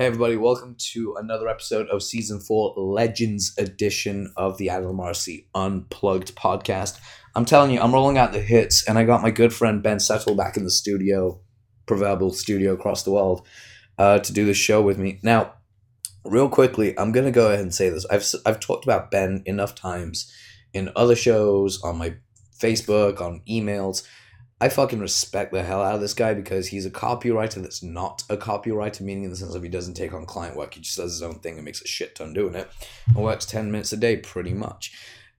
Hey everybody, welcome to another episode of season four, Legends edition of the Adil Amarsi Unplugged podcast. I'm telling you, I'm rolling out the hits, and I got my good friend Ben Settle back in the studio, proverbial studio across the world, uh, to do the show with me. Now, real quickly, I'm gonna go ahead and say this. I've I've talked about Ben enough times in other shows, on my Facebook, on emails. I fucking respect the hell out of this guy because he's a copywriter that's not a copywriter, meaning in the sense of he doesn't take on client work. He just does his own thing and makes a shit ton doing it and works 10 minutes a day pretty much.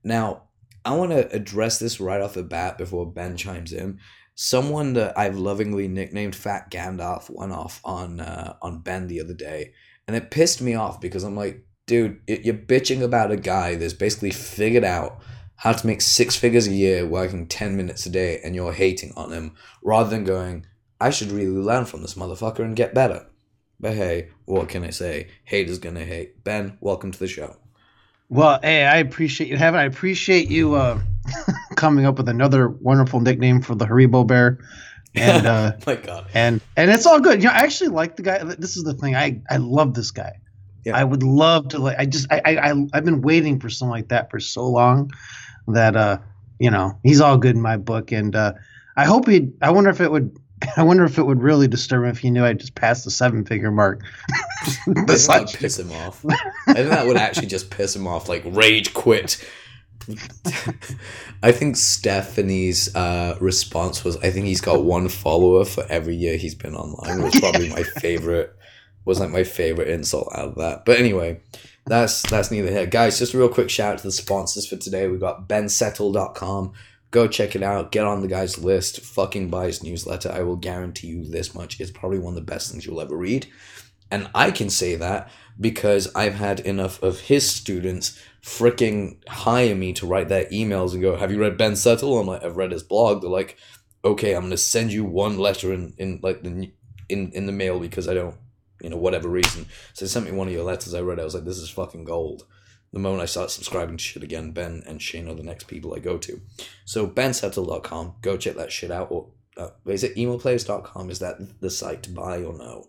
Now, I want to address this right off the bat before Ben chimes in. Someone that I've lovingly nicknamed Fat Gandalf went off on uh, on Ben the other day, and it pissed me off because I'm like, dude, you're bitching about a guy that's basically figured out how to make six figures a year working 10 minutes a day and you're hating on him rather than going, I should really learn from this motherfucker and get better. But hey, what can I say? Haters gonna hate. Ben, welcome to the show. Well, hey, I appreciate you having. I appreciate you uh, coming up with another wonderful nickname for the Haribo Bear. And uh, my God, and and it's all good. You know, I actually like the guy. This is the thing. I I love this guy. Yeah. I would love to like. I just I I I've been waiting for something like that for so long that uh you know he's all good in my book and uh i hope he i wonder if it would i wonder if it would really disturb him if he knew i just passed the seven figure mark that would piss him off i think that would actually just piss him off like rage quit I think Stephanie's uh, response was, I think he's got one follower for every year he's been online. It was probably my favorite. Was like my favorite insult out of that. But anyway, that's that's neither here. Guys, just a real quick shout out to the sponsors for today. We've got bensettle.com. Go check it out. Get on the guy's list. Fucking buy his newsletter. I will guarantee you this much. It's probably one of the best things you'll ever read. And I can say that because I've had enough of his students freaking hire me to write their emails and go, Have you read Ben Settle? I'm like, I've read his blog. They're like, Okay, I'm gonna send you one letter in, in like the in, in the mail because I don't you know, whatever reason. So they sent me one of your letters. I read it. I was like, this is fucking gold. The moment I start subscribing to shit again, Ben and Shane are the next people I go to. So bensettle.com, go check that shit out. Or uh, is it emailplayers.com? Is that the site to buy or no?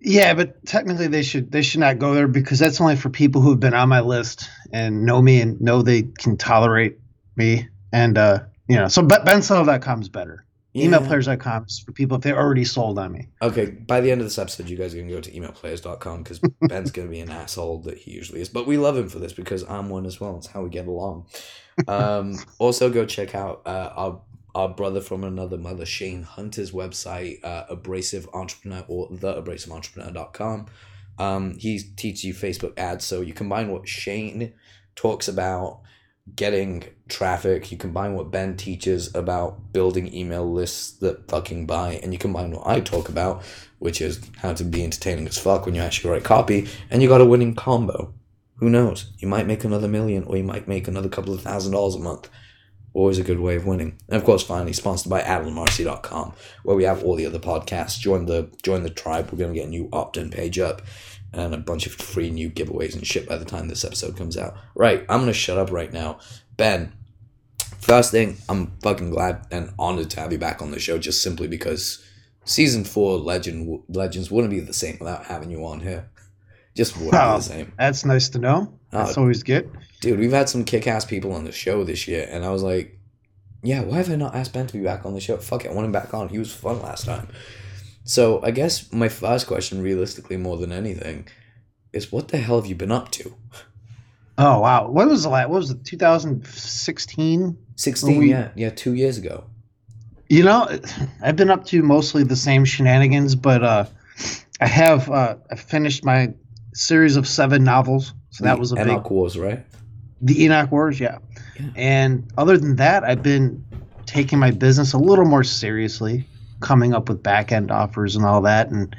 Yeah, but technically they should they should not go there because that's only for people who have been on my list and know me and know they can tolerate me. And uh, you know, so bensettle.com is better. Yeah. Emailplayers.com is for people if they're already sold on me. Okay, by the end of this episode, you guys are going to go to emailplayers.com because Ben's going to be an asshole that he usually is. But we love him for this because I'm one as well. It's how we get along. Um, also, go check out uh, our our brother from another mother, Shane Hunter's website, uh, Abrasive Entrepreneur or theabrasiveentrepreneur.com. Um, he teaches you Facebook ads. So you combine what Shane talks about getting traffic. You combine what Ben teaches about building email lists that fucking buy, and you combine what I talk about, which is how to be entertaining as fuck when you actually write copy, and you got a winning combo. Who knows? You might make another million, or you might make another couple of thousand dollars a month. Always a good way of winning. And of course, finally, sponsored by AdilAmarsi.com, where we have all the other podcasts. Join the join the tribe. We're gonna get a new opt-in page up and a bunch of free new giveaways and shit by the time this episode comes out. Right, I'm gonna shut up right now. Ben, first thing, I'm fucking glad and honored to have you back on the show just simply because season four legend legends wouldn't be the same without having you on here. Just wouldn't oh, be the same. That's nice to know. That's uh, always good. Dude, we've had some kick ass people on the show this year, and I was like, yeah, why have I not asked Ben to be back on the show? Fuck it, I want him back on. He was fun last time. So I guess my first question, realistically, more than anything, is what the hell have you been up to? Oh wow, what was the last? What was it? 2016. 16, yeah, yeah, two years ago. You know, I've been up to mostly the same shenanigans, but uh, I have uh, I finished my series of seven novels, so the that was a Enoch big, Wars, right? The Enoch Wars, yeah. yeah. And other than that, I've been taking my business a little more seriously coming up with back end offers and all that. And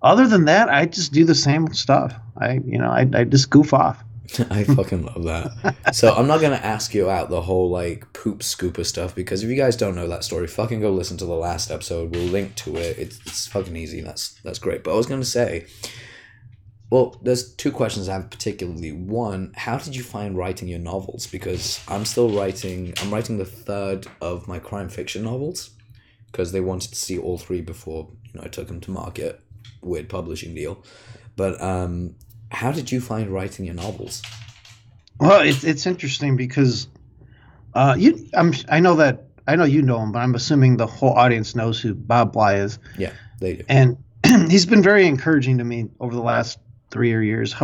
other than that, I just do the same stuff. I, you know, I, I just goof off. I fucking love that. so I'm not gonna ask you out the whole like poop scooper stuff because if you guys don't know that story, fucking go listen to the last episode. We'll link to it. It's, it's fucking easy. That's that's great. But I was gonna say, well, there's two questions I have particularly. One, how did you find writing your novels? Because I'm still writing. I'm writing the third of my crime fiction novels because they wanted to see all three before you know I took them to market. weird publishing deal. But um, how did you find writing your novels? Well, it's it's interesting because uh, you I'm I know that I know you know him, but I'm assuming the whole audience knows who Bob Bly is. Yeah, they do. And he's been very encouraging to me over the last three or years,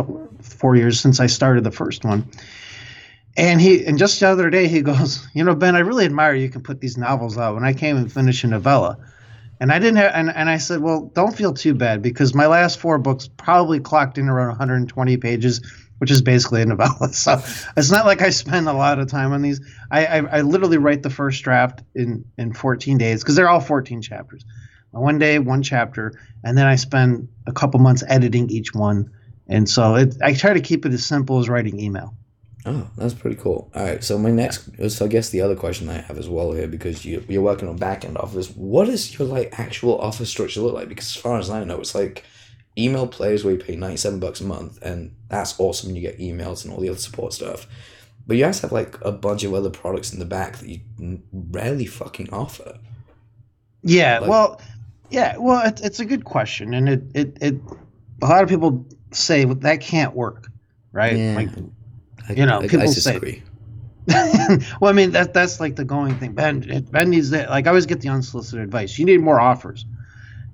four years since I started the first one. And he and just the other day he goes, you know, Ben, I really admire you can put these novels out. When I came and finished a novella, and I didn't have, and, and I said, well, don't feel too bad because my last four books probably clocked in around 120 pages, which is basically a novella. So it's not like I spend a lot of time on these. I I, I literally write the first draft in in 14 days because they're all 14 chapters. One day, one chapter, and then I spend a couple months editing each one. And so it, I try to keep it as simple as writing email. Oh, that's pretty cool. All right, so my next, so I guess the other question I have as well here, because you you're working on back end office. What does your like actual office structure look like? Because as far as I know, it's like email players where you pay ninety seven bucks a month, and that's awesome. You get emails and all the other support stuff, but you also have like a bunch of other products in the back that you rarely fucking offer. Yeah, like, well, yeah, well, it's it's a good question, and it it it a lot of people say well, that can't work, right? Yeah. Like I, you know, I, people I say. well, I mean that that's like the going thing. Ben Ben needs that. Like I always get the unsolicited advice. You need more offers,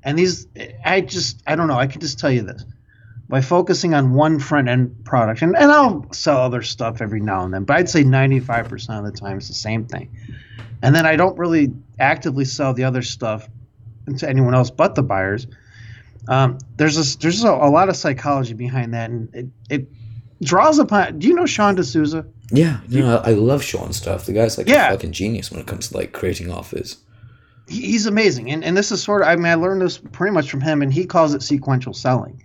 and these I just I don't know. I can just tell you this by focusing on one front end product, and, and I'll sell other stuff every now and then, but I'd say 95% of the time it's the same thing. And then I don't really actively sell the other stuff to anyone else but the buyers. Um, there's a, there's a, a, lot of psychology behind that, and it, it draws upon. Do you know Sean D'Souza? Yeah, you know, I love Sean stuff. The guy's like yeah. a fucking genius when it comes to like creating offers. He's amazing, and and this is sort of. I mean, I learned this pretty much from him, and he calls it sequential selling.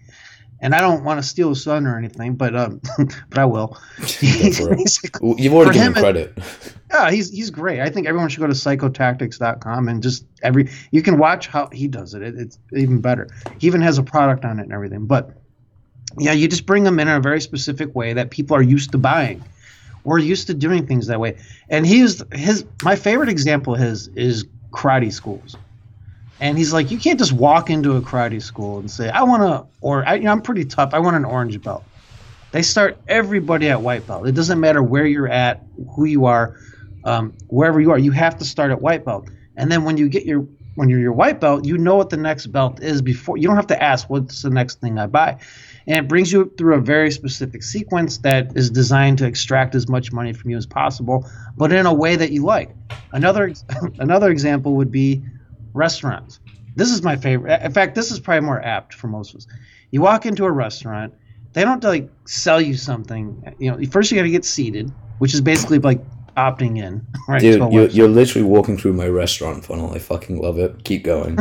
And I don't want to steal his son or anything, but um, but I will. You've already given him credit. Yeah, he's he's great. I think everyone should go to psychotactics.com and just every you can watch how he does it. it. It's even better. He even has a product on it and everything. But yeah, you just bring them in a very specific way that people are used to buying. We're used to doing things that way. And he's his my favorite example his is karate schools. And he's like, you can't just walk into a karate school and say, I want to, or I, you know, I'm pretty tough. I want an orange belt. They start everybody at white belt. It doesn't matter where you're at, who you are, um, wherever you are. You have to start at white belt. And then when you get your when you're your white belt, you know what the next belt is before. You don't have to ask what's the next thing I buy, and it brings you through a very specific sequence that is designed to extract as much money from you as possible, but in a way that you like. Another another example would be restaurants. This is my favorite. In fact, this is probably more apt for most of us. You walk into a restaurant, they don't like sell you something. You know, first you got to get seated, which is basically like opting in. Right, Dude, you're, you're literally walking through my restaurant funnel. I fucking love it. Keep going.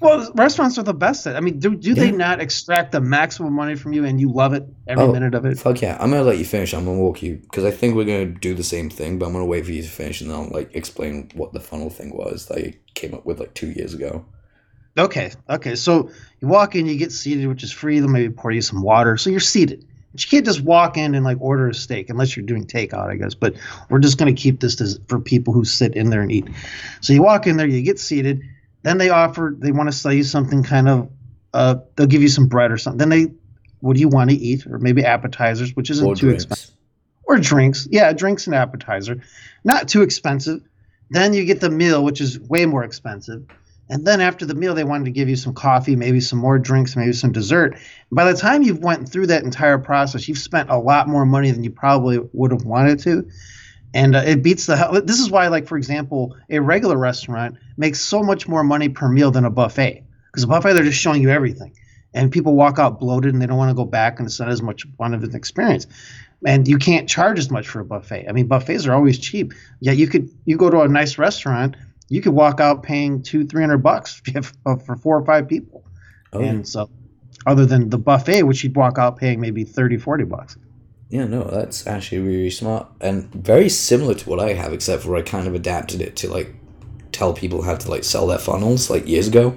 Well, restaurants are the best. At, I mean, do, do yeah. they not extract the maximum money from you and you love it every oh, minute of it? Fuck yeah. I'm going to let you finish. I'm going to walk you because I think we're going to do the same thing, but I'm going to wait for you to finish and then I'll like explain what the funnel thing was that I came up with like two years ago. Okay. Okay. So you walk in, you get seated, which is free. They'll maybe pour you some water. So you're seated. But you can't just walk in and like order a steak unless you're doing takeout, I guess. But we're just going to keep this to, for people who sit in there and eat. So you walk in there, you get seated. Then they offer, they want to sell you something kind of, uh, they'll give you some bread or something. Then they, what do you want to eat? Or maybe appetizers, which isn't or too drinks. expensive. Or drinks. Yeah, drinks and appetizer. Not too expensive. Then you get the meal, which is way more expensive. And then after the meal, they wanted to give you some coffee, maybe some more drinks, maybe some dessert. By the time you've went through that entire process, you've spent a lot more money than you probably would have wanted to. And uh, it beats the hell. This is why, like for example, a regular restaurant makes so much more money per meal than a buffet. Because a buffet, they're just showing you everything, and people walk out bloated and they don't want to go back, and it's not as much fun of an experience. And you can't charge as much for a buffet. I mean, buffets are always cheap. Yeah, you could you go to a nice restaurant you could walk out paying two, three hundred bucks uh, for four or five people. Oh. And so, other than the buffet, which you'd walk out paying maybe 30, 40 bucks. Yeah, no, that's actually really smart and very similar to what I have, except for I kind of adapted it to like tell people how to like sell their funnels like years ago.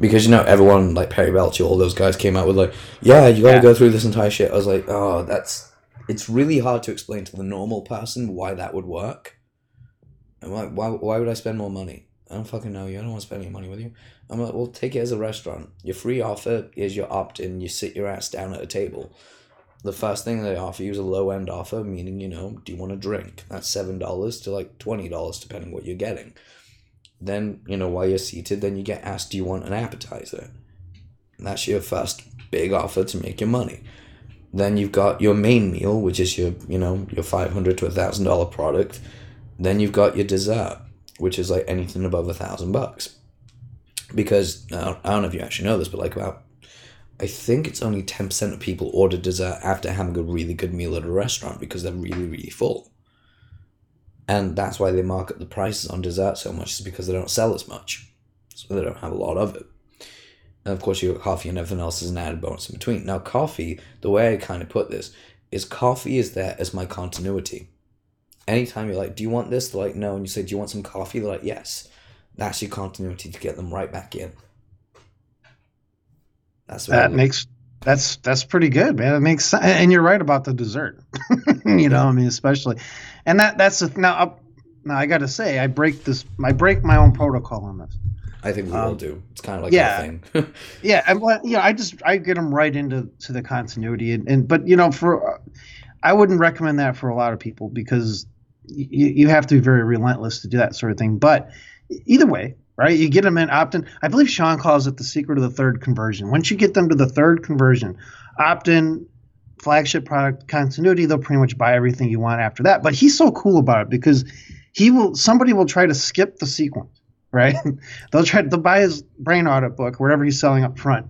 Because you know everyone like Perry Belcher, all those guys came out with like, yeah, you got to yeah. go through this entire shit. I was like, oh, that's it's really hard to explain to the normal person why that would work. I'm like, why, why would I spend more money? I don't fucking know you. I don't want to spend any money with you. I'm like, well, take it as a restaurant. Your free offer is your opt in. You sit your ass down at a table. The first thing they offer you is a low end offer, meaning, you know, do you want a drink? That's $7 to like $20, depending what you're getting. Then, you know, while you're seated, then you get asked, do you want an appetizer? And that's your first big offer to make your money. Then you've got your main meal, which is your, you know, your 500 to a $1,000 product. Then you've got your dessert which is like anything above a thousand bucks. Because uh, I don't know if you actually know this, but like about, I think it's only 10% of people order dessert after having a really good meal at a restaurant because they're really, really full. And that's why they mark up the prices on dessert so much, is because they don't sell as much. So they don't have a lot of it. And of course, you got coffee and everything else is an added bonus in between. Now, coffee, the way I kind of put this, is coffee is there as my continuity anytime you're like, do you want this? They're like, no. And you say, do you want some coffee? They're like, yes. That's your continuity to get them right back in. That's that makes that's that's pretty good, man. It makes sense. and you're right about the dessert. you know, I mean, especially, and that that's the, now. Up, now I got to say, I break this. I break my own protocol on this. I think we um, all do. It's kind of like yeah, thing. yeah, I'm, yeah. I just I get them right into to the continuity, and, and but you know, for I wouldn't recommend that for a lot of people because you, you have to be very relentless to do that sort of thing. But either way, right? You get them in opt-in. I believe Sean calls it the secret of the third conversion. Once you get them to the third conversion, opt-in, flagship product continuity, they'll pretty much buy everything you want after that. But he's so cool about it because he will. Somebody will try to skip the sequence, right? they'll try. They'll buy his brain audit book, whatever he's selling up front,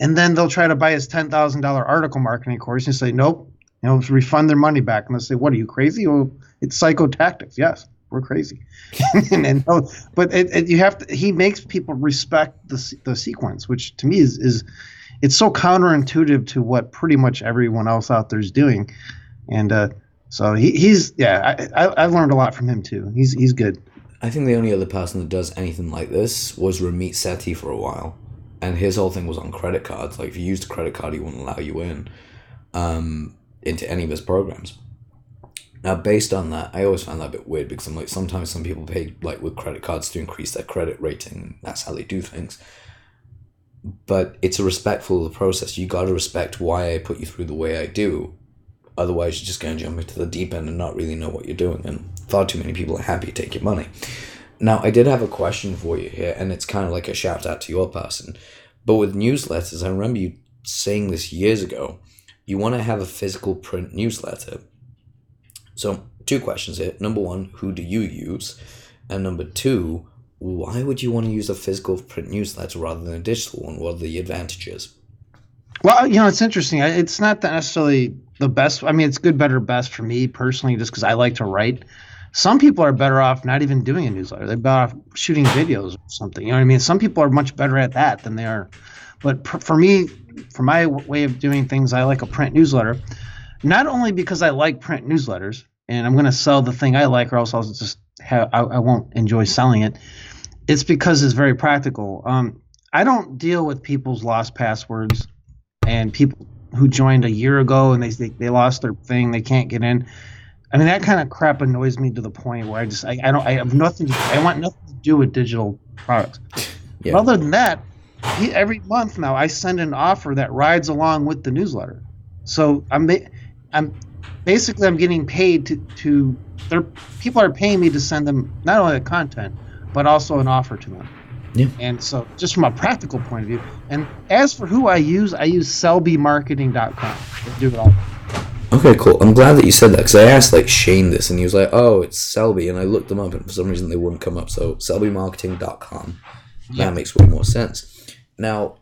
and then they'll try to buy his ten thousand dollar article marketing course and say, nope. You know, refund their money back, and they'll say, "What are you crazy?" Well, it's psychotactics. Yes, we're crazy. and, and, but it, it, you have to. He makes people respect the the sequence, which to me is is it's so counterintuitive to what pretty much everyone else out there is doing, and uh, so he, he's yeah. I, I I learned a lot from him too. He's he's good. I think the only other person that does anything like this was Ramit Sethi for a while, and his whole thing was on credit cards. Like if you used a credit card, he wouldn't allow you in um, into any of his programs. Now, based on that, I always find that a bit weird because I'm like, sometimes some people pay like with credit cards to increase their credit rating. And That's how they do things. But it's a respectful process. You got to respect why I put you through the way I do. Otherwise, you're just going to jump into the deep end and not really know what you're doing. And far too many people are happy to take your money. Now, I did have a question for you here, and it's kind of like a shout out to your person. But with newsletters, I remember you saying this years ago. You want to have a physical print newsletter so, two questions here. Number one, who do you use? And number two, why would you want to use a physical print newsletter rather than a digital one? What are the advantages? Well, you know, it's interesting. It's not necessarily the best. I mean, it's good, better, best for me personally, just because I like to write. Some people are better off not even doing a newsletter. They're better off shooting videos or something. You know what I mean? Some people are much better at that than they are. But for me, for my way of doing things, I like a print newsletter not only because I like print newsletters and I'm going to sell the thing I like, or else I'll just have I, I won't enjoy selling it. It's because it's very practical. Um, I don't deal with people's lost passwords and people who joined a year ago and they, they they lost their thing, they can't get in. I mean that kind of crap annoys me to the point where I just I, I don't I have nothing to I want nothing to do with digital products. Yeah. other than that, every month now I send an offer that rides along with the newsletter. So I'm I'm basically I'm getting paid to to there people are paying me to send them not only the content but also an offer to them. Yeah. And so just from a practical point of view, and as for who I use, I use selbymarketing.com. Do it all. Okay, cool. I'm glad that you said that because I asked like Shane this, and he was like, "Oh, it's Selby," and I looked them up, and for some reason they wouldn't come up. So selbymarketing.com. Yeah. That makes way more sense. Now,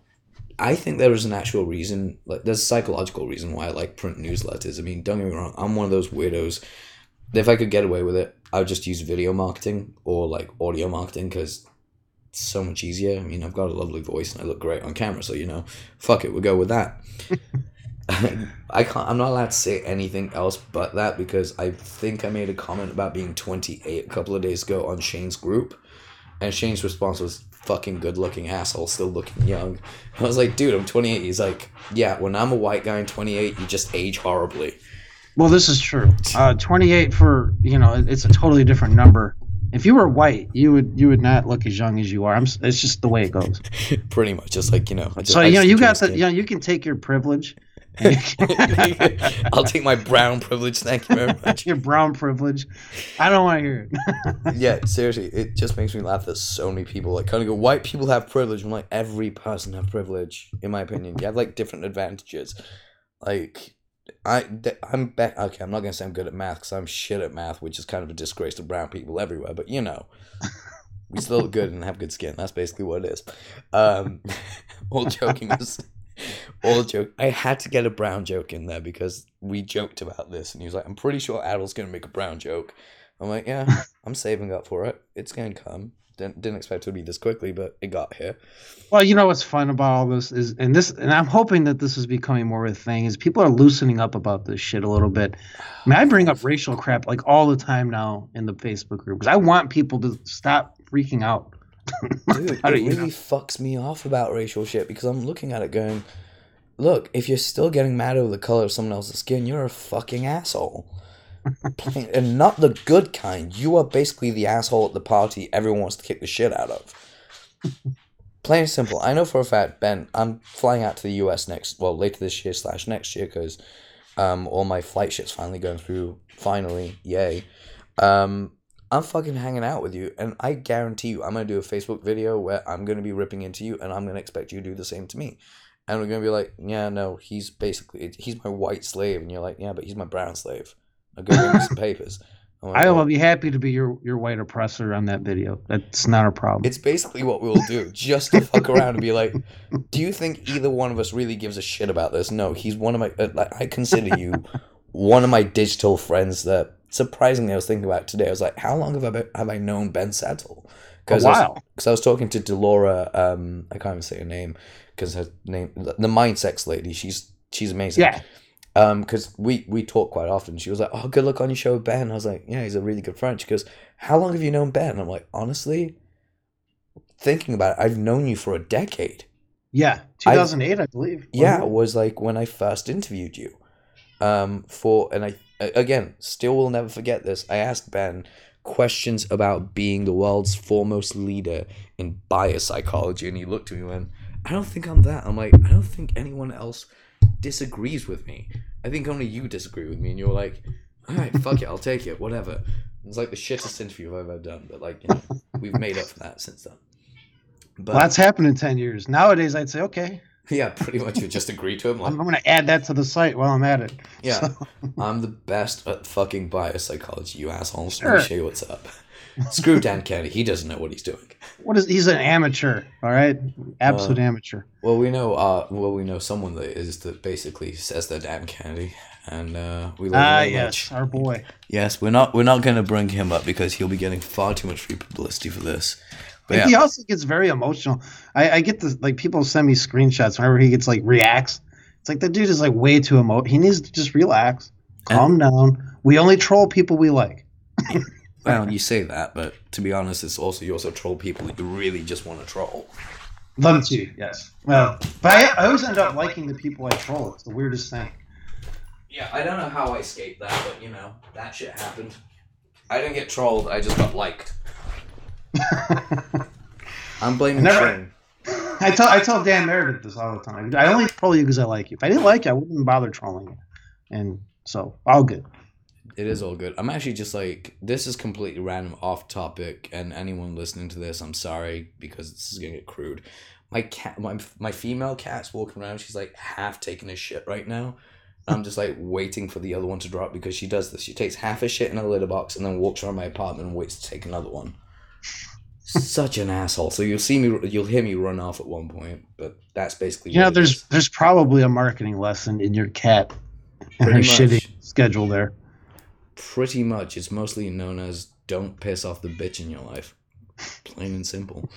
I think there is an actual reason, like there's a psychological reason why I like print newsletters. I mean, don't get me wrong, I'm one of those weirdos. If I could get away with it, I would just use video marketing or like audio marketing because it's so much easier. I mean, I've got a lovely voice and I look great on camera, so you know, fuck it, we'll go with that. I can't. I'm not allowed to say anything else but that because I think I made a comment about being 28 a couple of days ago on Shane's group, and Shane's response was, fucking good looking asshole still looking young. I was like, dude, I'm 28. He's like, yeah, when I'm a white guy in 28, you just age horribly. Well, this is true. Uh, 28 for, you know, it's a totally different number If you were white, you would you would not look as young as you are. I'm, it's just the way it goes. Pretty much, just like you know. Just, so you know, you got the you know, you can take your privilege. I'll take my brown privilege. Thank you very much. your brown privilege. I don't want to hear it. yeah, seriously, it just makes me laugh that so many people like kind of go, "White people have privilege." I'm like, every person have privilege, in my opinion. You have like different advantages. Like I I'm back. Okay, I'm not gonna say I'm good at math because I'm shit at math, which is kind of a disgrace to brown people everywhere. But you know, we still look good and have good skin. That's basically what it is. Um, all joking is all joke. I had to get a brown joke in there because we joked about this, and he was like, "I'm pretty sure Adil's gonna make a brown joke." I'm like, "Yeah, I'm saving up for it. It's gonna come." Didn't, didn't expect it to be this quickly, but it got here. Well, you know what's fun about all this is, and this, and I'm hoping that this is becoming more of a thing. Is people are loosening up about this shit a little bit. I mean, I bring up racial crap like all the time now in the Facebook group because I want people to stop freaking out. Dude, it really know? fucks me off about racial shit because I'm looking at it going, look, if you're still getting mad over the color of someone else's skin, you're a fucking asshole and not the good kind. You are basically the asshole at the party everyone wants to kick the shit out of. Plain and simple. I know for a fact, Ben, I'm flying out to the US next, well, later this year slash next year because um, all my flight shit's finally going through. Finally, yay. Um, I'm fucking hanging out with you, and I guarantee you, I'm gonna do a Facebook video where I'm gonna be ripping into you, and I'm gonna expect you to do the same to me. And we're gonna be like, yeah, no, he's basically he's my white slave, and you're like, yeah, but he's my brown slave. I'll go get some papers. I will be happy to be your, your white oppressor on that video. That's not a problem. It's basically what we'll do, just to fuck around and be like, "Do you think either one of us really gives a shit about this?" No, he's one of my. Uh, I consider you one of my digital friends. That surprisingly, I was thinking about today. I was like, "How long have I been, have I known Ben Settle?" Because a while. Because I, I, was talking to Delora. Um, I can't even say her name because her name, the mind sex lady. She's she's amazing. Yeah um because we we talk quite often. She was like oh good luck on your show with ben. I was like yeah he's a really good friend. She goes how long have you known ben? And i'm like honestly thinking about it i've known you for a decade. Yeah 2008 I, I believe. Yeah it? was like when i first interviewed you. Um for and i again still will never forget this. I asked ben questions about being the world's foremost leader in biopsychology and he looked at me and went i don't think i'm that. I'm like i don't think anyone else disagrees with me. I think only you disagree with me, and you're like, all right, fuck it, I'll take it, whatever. It's like the shittest interview I've ever done, but like, you know, we've made up for that since then. But well, that's happened in 10 years. Nowadays, I'd say, okay. Yeah, pretty much you just agree to him. Like, I'm, I'm going to add that to the site while I'm at it. Yeah. So. I'm the best at fucking biopsychology, you assholes. Sure. Let me show you what's up. Screw Dan Kennedy. He doesn't know what he's doing. What is he's an amateur, all right? Absolute uh, amateur. Well, we know uh well we know someone that is that basically says they're Dan Kennedy and uh we love Ah, yes, much. our boy. Yes, we're not we're not going to bring him up because he'll be getting far too much free publicity for this. But yeah. he also gets very emotional. I, I get the like people send me screenshots whenever he gets like reacts. It's like the dude is like way too emo. He needs to just relax, calm and, down. We only troll people we like. Well, you say that, but to be honest, it's also you also troll people that you really just want to troll. Love to, yes. Well, but I, I always end up liking the people I troll. It's the weirdest thing. Yeah, I don't know how I escaped that, but you know that shit happened. I didn't get trolled. I just got liked. I'm blaming never, I tell I tell Dan Meredith this all the time. I only troll you because I like you. If I didn't like you, I wouldn't bother trolling you. And so all good. It is all good. I'm actually just like this is completely random, off topic, and anyone listening to this, I'm sorry because this is gonna get crude. My cat, my my female cat's walking around. She's like half taking a shit right now. I'm just like waiting for the other one to drop because she does this. She takes half a shit in a litter box and then walks around my apartment and waits to take another one. Such an asshole. So you'll see me, you'll hear me run off at one point, but that's basically. You know, there's is. there's probably a marketing lesson in your cat and her shitty schedule there pretty much it's mostly known as don't piss off the bitch in your life. Plain and simple.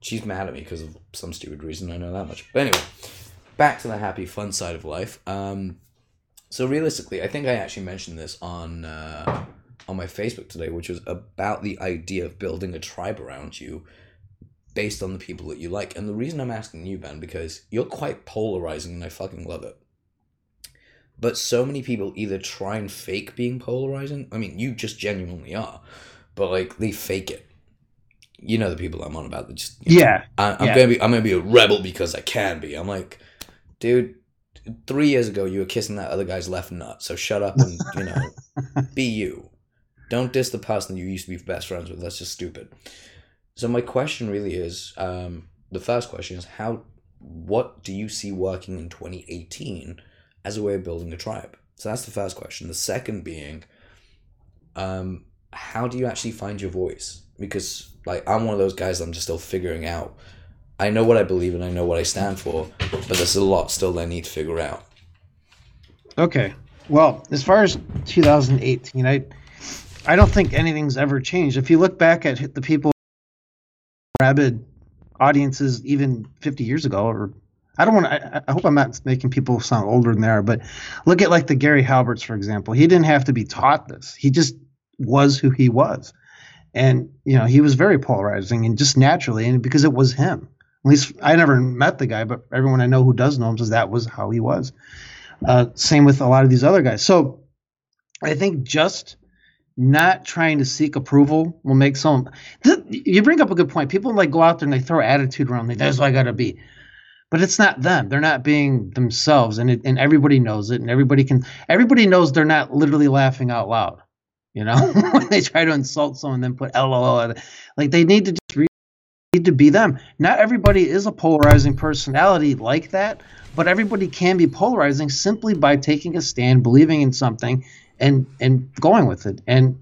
She's mad at me because of some stupid reason. I know that much. But anyway, back to the happy, fun side of life. Um, so realistically, I think I actually mentioned this on uh, on my Facebook today, which was about the idea of building a tribe around you based on the people that you like. And the reason I'm asking you, Ben, because you're quite polarizing, and I fucking love it. But so many people either try and fake being polarizing. I mean, you just genuinely are. but like they fake it. You know the people I'm on about. They just yeah. Know, I, am yeah. gonna be I'm gonna be a rebel because I can be. I'm like, dude. Three years ago, you were kissing that other guy's left nut. So shut up and you know, be you. Don't diss the person you used to be best friends with. That's just stupid. So my question really is, um, the first question is how, what do you see working in 2018 as a way of building a tribe? So that's the first question. The second being, um, how do you actually find your voice? Because like I'm one of those guys I'm just still figuring out. I know what I believe and I know what I stand for, but there's a lot still I need to figure out. Okay. Well, as far as 2018, I I don't think anything's ever changed. If you look back at the people rabid audiences even 50 years ago or I don't want to. I, hope I'm not making people sound older than they are, but look at like the Gary Halberts, for example. He didn't have to be taught this. He just was who he was, and you know he was very polarizing and just naturally, and because it was him. At least I never met the guy, but everyone I know who does know him says that was how he was. Uh, same with a lot of these other guys. So I think just not trying to seek approval will make some. Th- you bring up a good point. People like go out there and they throw attitude around. Like that's what I got to be but it's not them. They're not being themselves and it, and everybody knows it and everybody can everybody knows they're not literally laughing out loud you know? When they try to insult someone then put lol like they need to just re- need to be them. Not everybody is a polarizing personality like that but everybody can be polarizing simply by taking a stand believing in something and and going with it and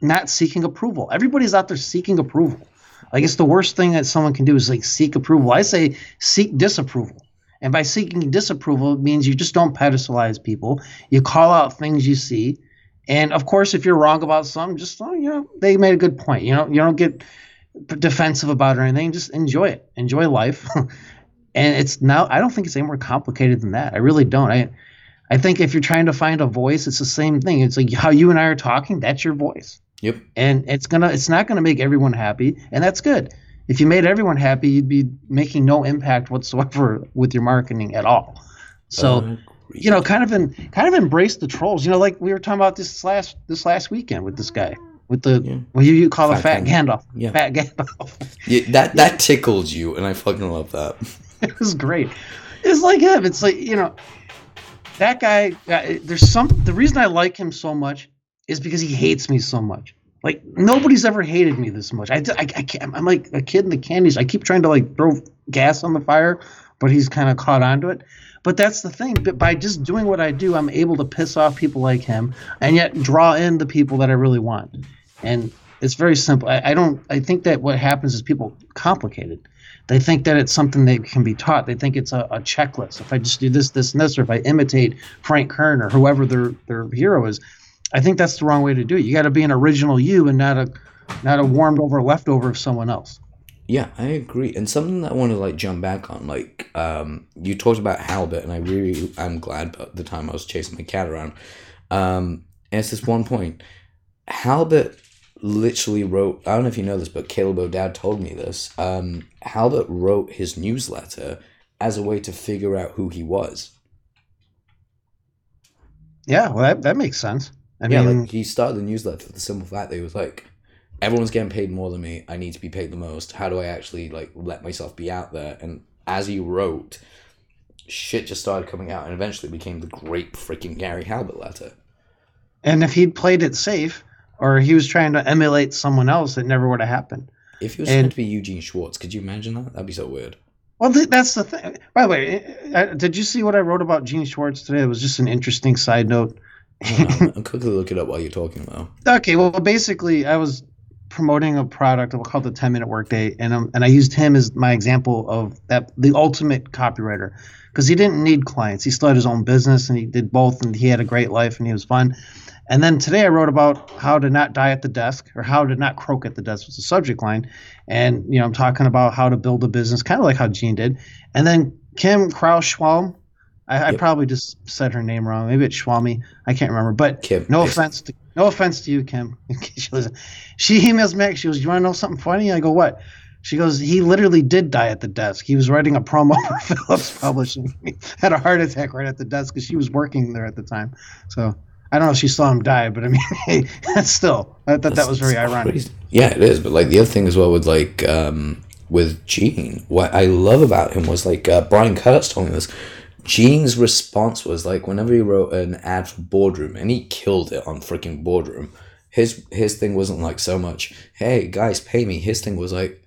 not seeking approval. Everybody's out there seeking approval like guess the worst thing that someone can do is like seek approval. I say seek disapproval. And by seeking disapproval, it means you just don't pedestalize people. You call out things you see. And of course, if you're wrong about something, just oh, you know, they made a good point. You know, you don't get defensive about it or anything. Just enjoy it. Enjoy life. and it's now I don't think it's any more complicated than that. I really don't. I I think if you're trying to find a voice, it's the same thing. It's like how you and I are talking, that's your voice. Yep. And it's gonna it's not gonna make everyone happy, and that's good. If you made everyone happy, you'd be making no impact whatsoever with your marketing at all. So you know, kind of in kind of embrace the trolls. You know, like we were talking about this last this last weekend with this guy. With the yeah. what you, you call fat a fat Gandalf. Yeah. Fat Gandalf. yeah, that that tickled you and I fucking love that. it was great. It's like him. It's like, you know, that guy uh, there's some the reason I like him so much is because he hates me so much. Like nobody's ever hated me this much. I, I, I can't, I'm like a kid in the candies. I keep trying to like throw gas on the fire, but he's kind of caught onto it. But that's the thing. But by just doing what I do, I'm able to piss off people like him, and yet draw in the people that I really want. And it's very simple. I, I don't. I think that what happens is people complicate it. They think that it's something that can be taught. They think it's a, a checklist. If I just do this, this, and this, or if I imitate Frank Kern or whoever their their hero is, I think that's the wrong way to do it. You got to be an original you and not a not a warmed over leftover of someone else. Yeah, I agree. And something that I want to like jump back on, like um, you talked about Halbert, and I really I'm glad about the time I was chasing my cat around. Um, and it's this one point. Halbert literally wrote. I don't know if you know this, but Caleb O'Dowd told me this. Um, Halbert wrote his newsletter as a way to figure out who he was. Yeah, well, that, that makes sense. I yeah, mean, like he started the newsletter for the simple fact that he was like, everyone's getting paid more than me. I need to be paid the most. How do I actually like let myself be out there? And as he wrote, shit just started coming out and eventually became the great freaking Gary Halbert letter. And if he'd played it safe, or he was trying to emulate someone else, it never would have happened. If he was trying to be Eugene Schwartz, could you imagine that? That'd be so weird. Well, th- that's the thing. By the way, uh, did you see what I wrote about Gene Schwartz today? It was just an interesting side note. I'll quickly look it up while you're talking, though. Okay, well, basically, I was promoting a product called the 10 minute workday and um, and I used him as my example of that the ultimate copywriter because he didn't need clients. He still had his own business and he did both and he had a great life and he was fun. And then today I wrote about how to not die at the desk or how to not croak at the desk was the subject line. And you know I'm talking about how to build a business kind of like how Gene did. And then Kim Krause Schwalm I, yep. I, probably just said her name wrong. Maybe it's Schwalmy. I can't remember. But Kim, no offense to no offense to you, Kim. she emails me. She goes, "You want to know something funny?" I go, "What?" She goes, "He literally did die at the desk. He was writing a promo for Phillips Publishing. He had a heart attack right at the desk because she was working there at the time." So I don't know if she saw him die, but I mean, that's still. I thought that's, that was very ironic. Crazy. Yeah, it is. But like the other thing as well with like um, with Gene, what I love about him was like uh, Brian Kurtz told me this. Gene's response was like whenever he wrote an ad for Boardroom, and he killed it on freaking Boardroom. His his thing wasn't like so much, hey guys, pay me. His thing was like,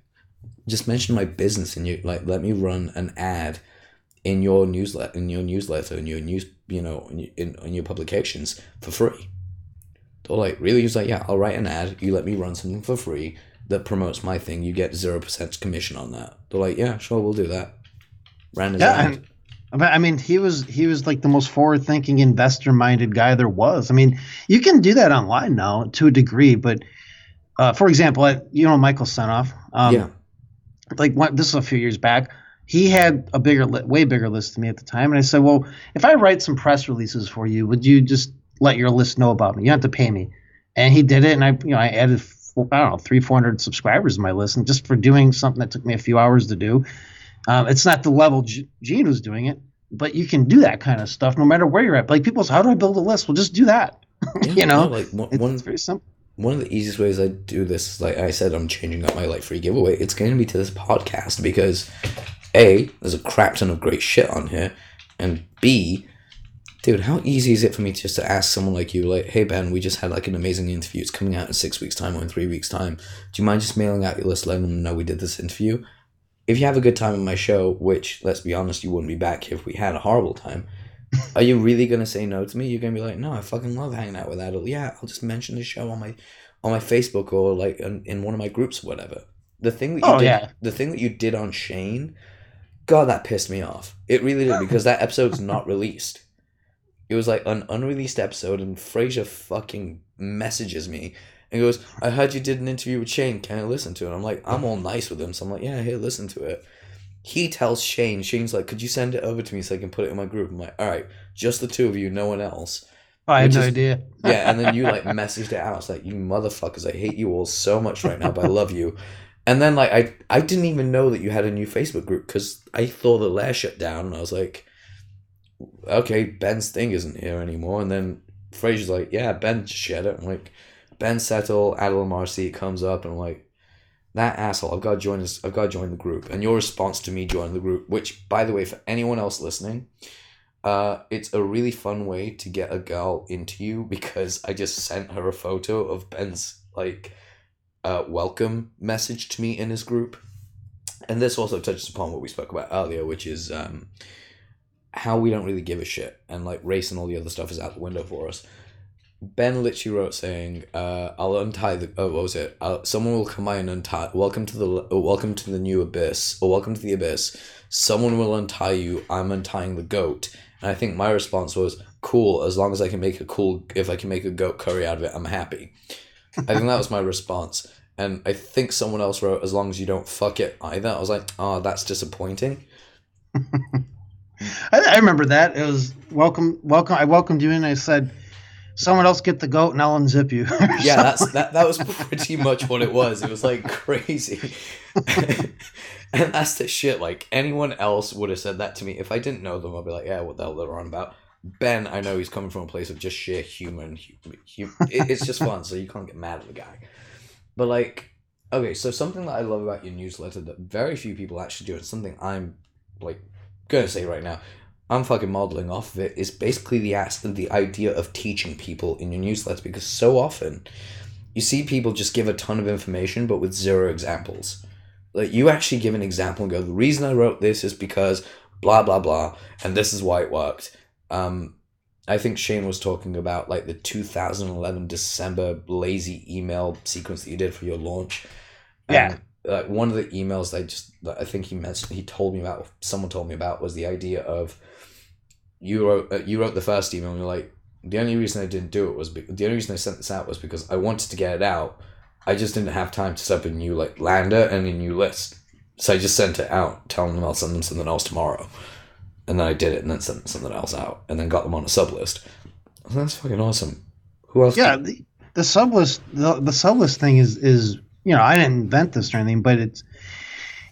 just mention my business and you like let me run an ad in your newsletter in your newsletter in your news you know in, in, in your publications for free they're like really he's like yeah i'll write an ad you let me run something for free that promotes my thing you get 0% commission on that they're like yeah sure we'll do that ran his yeah, ad. And, I mean, he was he was like the most forward-thinking, investor-minded guy there was. I mean, you can do that online now to a degree, but uh, for example, you know Michael Senoff. Um, yeah. Like what, this is a few years back he had a bigger, way bigger list than me at the time. And I said, well, if I write some press releases for you, would you just let your list know about me? You don't have to pay me. And he did it, and I, you know, I added, I don't know, three, four hundred subscribers to my list, and just for doing something that took me a few hours to do. Um, it's not the level G- Gene was doing it, but you can do that kind of stuff no matter where you're at. Like people say, how do I build a list? Well, just do that. Yeah, you know, like one, it's, one, very simple. One of the easiest ways I do this, like I said, I'm changing up my like free giveaway. It's going to be to this podcast because a, there's a crap ton of great shit on here, and B, dude, how easy is it for me just to ask someone like you, like, hey Ben, we just had like an amazing interview. It's coming out in six weeks' time or in three weeks' time. Do you mind just mailing out your list, letting them know we did this interview? If you have a good time in my show, which let's be honest, you wouldn't be back if we had a horrible time. Are you really gonna say no to me? You're gonna be like, no, I fucking love hanging out with Adil. Yeah, I'll just mention the show on my on my Facebook or like in, in one of my groups or whatever. The thing that you oh, did, yeah. the thing that you did on Shane God, that pissed me off. It really did because that episode's not released. It was like an unreleased episode, and Fraser fucking messages me and goes, "I heard you did an interview with Shane. Can I listen to it?" I'm like, I'm all nice with him, so I'm like, "Yeah, here, listen to it." He tells Shane, Shane's like, "Could you send it over to me so I can put it in my group?" I'm like, "All right, just the two of you, no one else." I had no is, idea. yeah, and then you like messaged it out. It's like, "You motherfuckers, I hate you all so much right now, but I love you." And then like I I didn't even know that you had a new Facebook group because I thought the lair shut down and I was like, okay, Ben's thing isn't here anymore. And then Fraser's like, yeah, Ben shed it. I'm like, Ben Settle, Adil Amarsi comes up and I'm like, that asshole, I've got to join this, I've got to join the group. And your response to me joining the group, which by the way, for anyone else listening, uh, it's a really fun way to get a girl into you because I just sent her a photo of Ben's like uh, welcome message to me in his group. And this also touches upon what we spoke about earlier, which is um, how we don't really give a shit. And like race and all the other stuff is out the window for us. Ben literally wrote saying, uh, "I'll untie the oh, what was it? Uh, someone will come by and untie. Welcome to the uh, welcome to the new abyss, or welcome to the abyss. Someone will untie you. I'm untying the goat." And I think my response was, "Cool. As long as I can make a cool, if I can make a goat curry out of it, I'm happy." I think that was my response. And I think someone else wrote, as long as you don't fuck it either. I was like, oh, that's disappointing. I, I, remember that. It was welcome, welcome. I welcomed you in. I said, someone else get the goat and I'll unzip you. yeah, that's that. That was pretty much what it was. It was like crazy, and that's the shit. Like anyone else would have said that to me if I didn't know them. I'd be like, yeah, what the hell they're on about. Ben, I know he's coming from a place of just sheer human. it's just fun, so you can't get mad at the guy. But like, okay, so something that I love about your newsletter that very few people actually do, and something I'm like gonna say right now, I'm fucking modeling off of it, is basically the ask the idea of teaching people in your newsletter because so often you see people just give a ton of information but with zero examples. Like you actually give an example and go, the reason I wrote this is because blah blah blah, and this is why it worked um, I think Shane was talking about like the 2011 December lazy email sequence that you did for your launch. Yeah. Like one of the emails I just that I think he mentioned he told me about someone told me about was the idea of you wrote uh, you wrote the first email and you're like the only reason I didn't do it was be- the only reason I sent this out was because I wanted to get it out. I just didn't have time to set up a new like lander and a new list. So I just sent it out, telling them I'll send them something else tomorrow and then I did it, and then sent something else out, and then got them on a sub list. That's fucking awesome. Who else? Yeah, the, the sub list, the, the sub list thing is is you know I didn't invent this or anything, but it's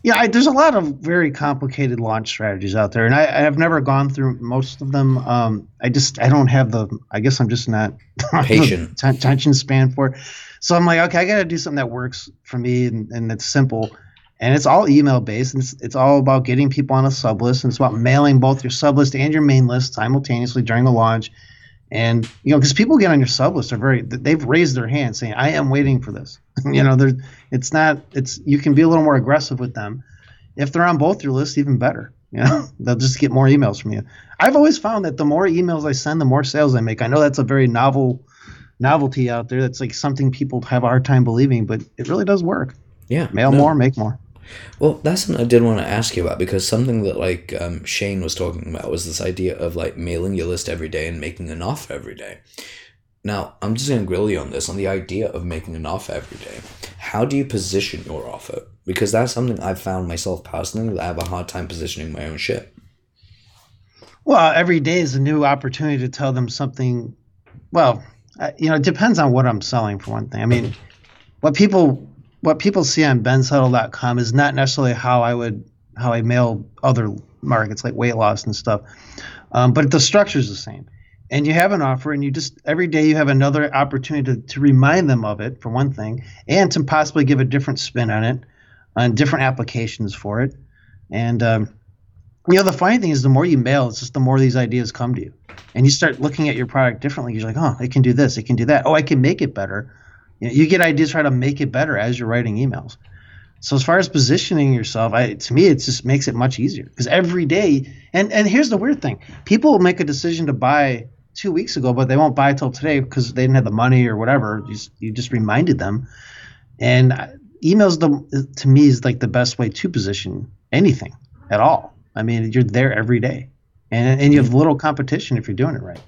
Yeah, I, there's a lot of very complicated launch strategies out there, and I, have never gone through most of them. Um, I just I don't have the. I guess I'm just not patient attention span for. It. So I'm like, okay, I got to do something that works for me and, and it's simple. And it's all email based. And it's, it's all about getting people on a sub list. And it's about mailing both your sub list and your main list simultaneously during the launch. And you know, because people get on your sub list are very they've raised their hand saying, I am waiting for this. you know, there's it's not it's you can be a little more aggressive with them. If they're on both your lists, even better. You know, they'll just get more emails from you. I've always found that the more emails I send, the more sales I make. I know that's a very novel novelty out there. That's like something people have a hard time believing, but it really does work. Yeah. Mail no. more, make more. Well, that's something I did want to ask you about because something that like um, Shane was talking about was this idea of like mailing your list every day and making an offer every day. Now, I'm just going to grill you on this on the idea of making an offer every day. How do you position your offer? Because that's something I've found myself personally that I have a hard time positioning my own shit. Well, every day is a new opportunity to tell them something. Well, uh, you know, it depends on what I'm selling for one thing. I mean, what people what people see on bensettle.com is not necessarily how I would how I mail other markets like weight loss and stuff. Um, but the structure is the same. And you have an offer, and you just every day you have another opportunity to, to remind them of it, for one thing, and to possibly give a different spin on it, on different applications for it. And um, you know, the funny thing is, the more you mail, it's just the more these ideas come to you, and you start looking at your product differently. You're like, oh, it can do this, it can do that. Oh, I can make it better. You, know, you get ideas for how to make it better as you're writing emails. So as far as positioning yourself, I, to me, it just makes it much easier because every day, and and here's the weird thing: people will make a decision to buy two weeks ago, but they won't buy till today because they didn't have the money or whatever. You just, you just reminded them, and emails the to me is like the best way to position anything at all. I mean, you're there every day, and and you have little competition if you're doing it right.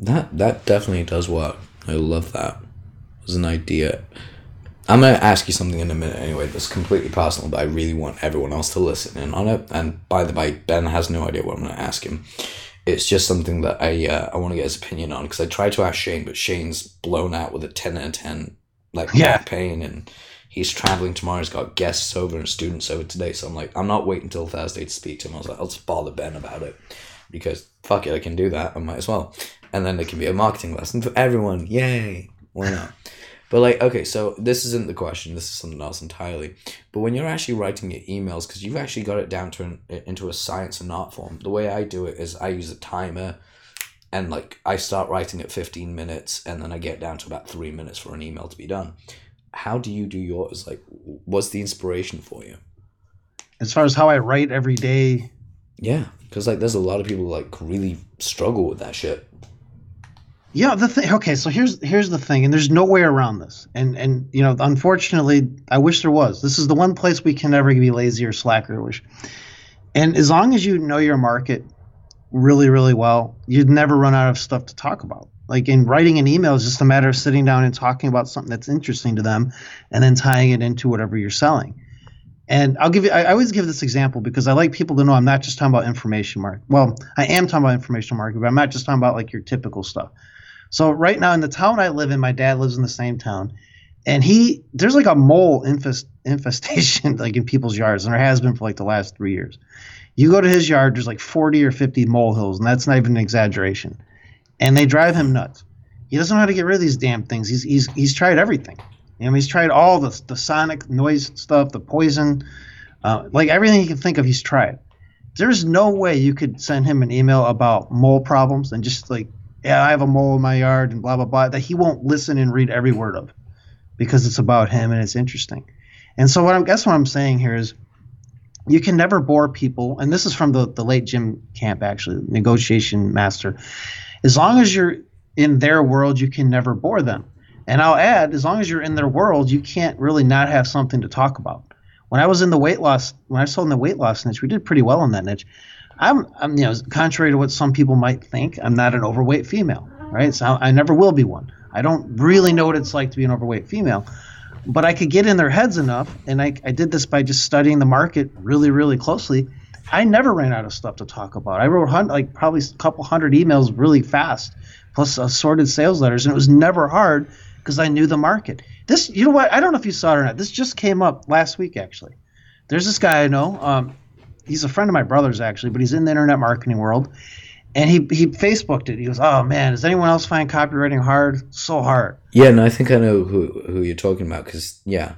That that definitely does work. I love that. As an idea. I'm gonna ask you something in a minute anyway. That's completely personal, but I really want everyone else to listen in on it. And by the way, Ben has no idea what I'm gonna ask him. It's just something that I uh, I want to get his opinion on because I tried to ask Shane, but Shane's blown out with a ten out of ten like yeah. back pain and he's traveling tomorrow. He's got guests over and students over today. So I'm like, I'm not waiting until Thursday to speak to him. I was like, I'll just bother Ben about it because fuck it, I can do that. I might as well. And then it can be a marketing lesson for everyone. Yay. Why not? But like, okay, so this isn't the question. This is something else entirely. But when you're actually writing your emails, because you've actually got it down to an, into a science and art form. The way I do it is I use a timer, and like I start writing at fifteen minutes, and then I get down to about three minutes for an email to be done how do you do yours? Like, what's the inspiration for you? As far as how I write every day. Yeah, because like there's a lot of people like really struggle with that shit. Yeah, the thing. Okay, so here's here's the thing, and there's no way around this. And and you know, unfortunately, I wish there was. This is the one place we can never be lazy or slacker. Wish. And as long as you know your market really, really well, you'd never run out of stuff to talk about. Like in writing an email is just a matter of sitting down and talking about something that's interesting to them and then tying it into whatever you're selling. And I'll give you, I, always give this example because I like people to know I'm not just talking about information marketing. Well, I am talking about information marketing, but I'm not just talking about like your typical stuff. So right now in the town I live in, my dad lives in the same town, and he there's like a mole infest, infestation like in people's yards, and there has been for like the last three years. You go to his yard, there's like 40 or 50 mole hills, and that's not even an exaggeration and they drive him nuts. He doesn't know how to get rid of these damn things. He's he's he's tried everything. You know, he's tried all the the sonic noise stuff, the poison, uh, like everything he can think of. He's tried. There's no way you could send him an email about mole problems and just like, yeah, I have a mole in my yard and blah blah blah. That he won't listen and read every word of, because it's about him and it's interesting. And so what I guess what I'm saying here is, you can never bore people. And this is from the the late Jim Camp, actually, negotiation master as long as you're in their world, you can never bore them. And I'll add, as long as you're in their world, you can't really not have something to talk about. When I was in the weight loss, when I sold in the weight loss niche, we did pretty well in that niche. I'm, I'm, you know, contrary to what some people might think, I'm not an overweight female, right? So I never will be one. I don't really know what it's like to be an overweight female, but I could get in their heads enough, and I, I did this by just studying the market really, really closely I never ran out of stuff to talk about. I wrote like probably a couple hundred emails really fast, plus assorted sales letters, and it was never hard because I knew the market. this, you know what? I don't know if you saw it or not. This just came up last week, actually. There's this guy I know. Um, he's a friend of my brother's actually, but he's in the internet marketing world. And he he Facebooked it. He goes, "Oh man, does anyone else find copywriting hard? So hard." Yeah, no, I think I know who who you're talking about because yeah,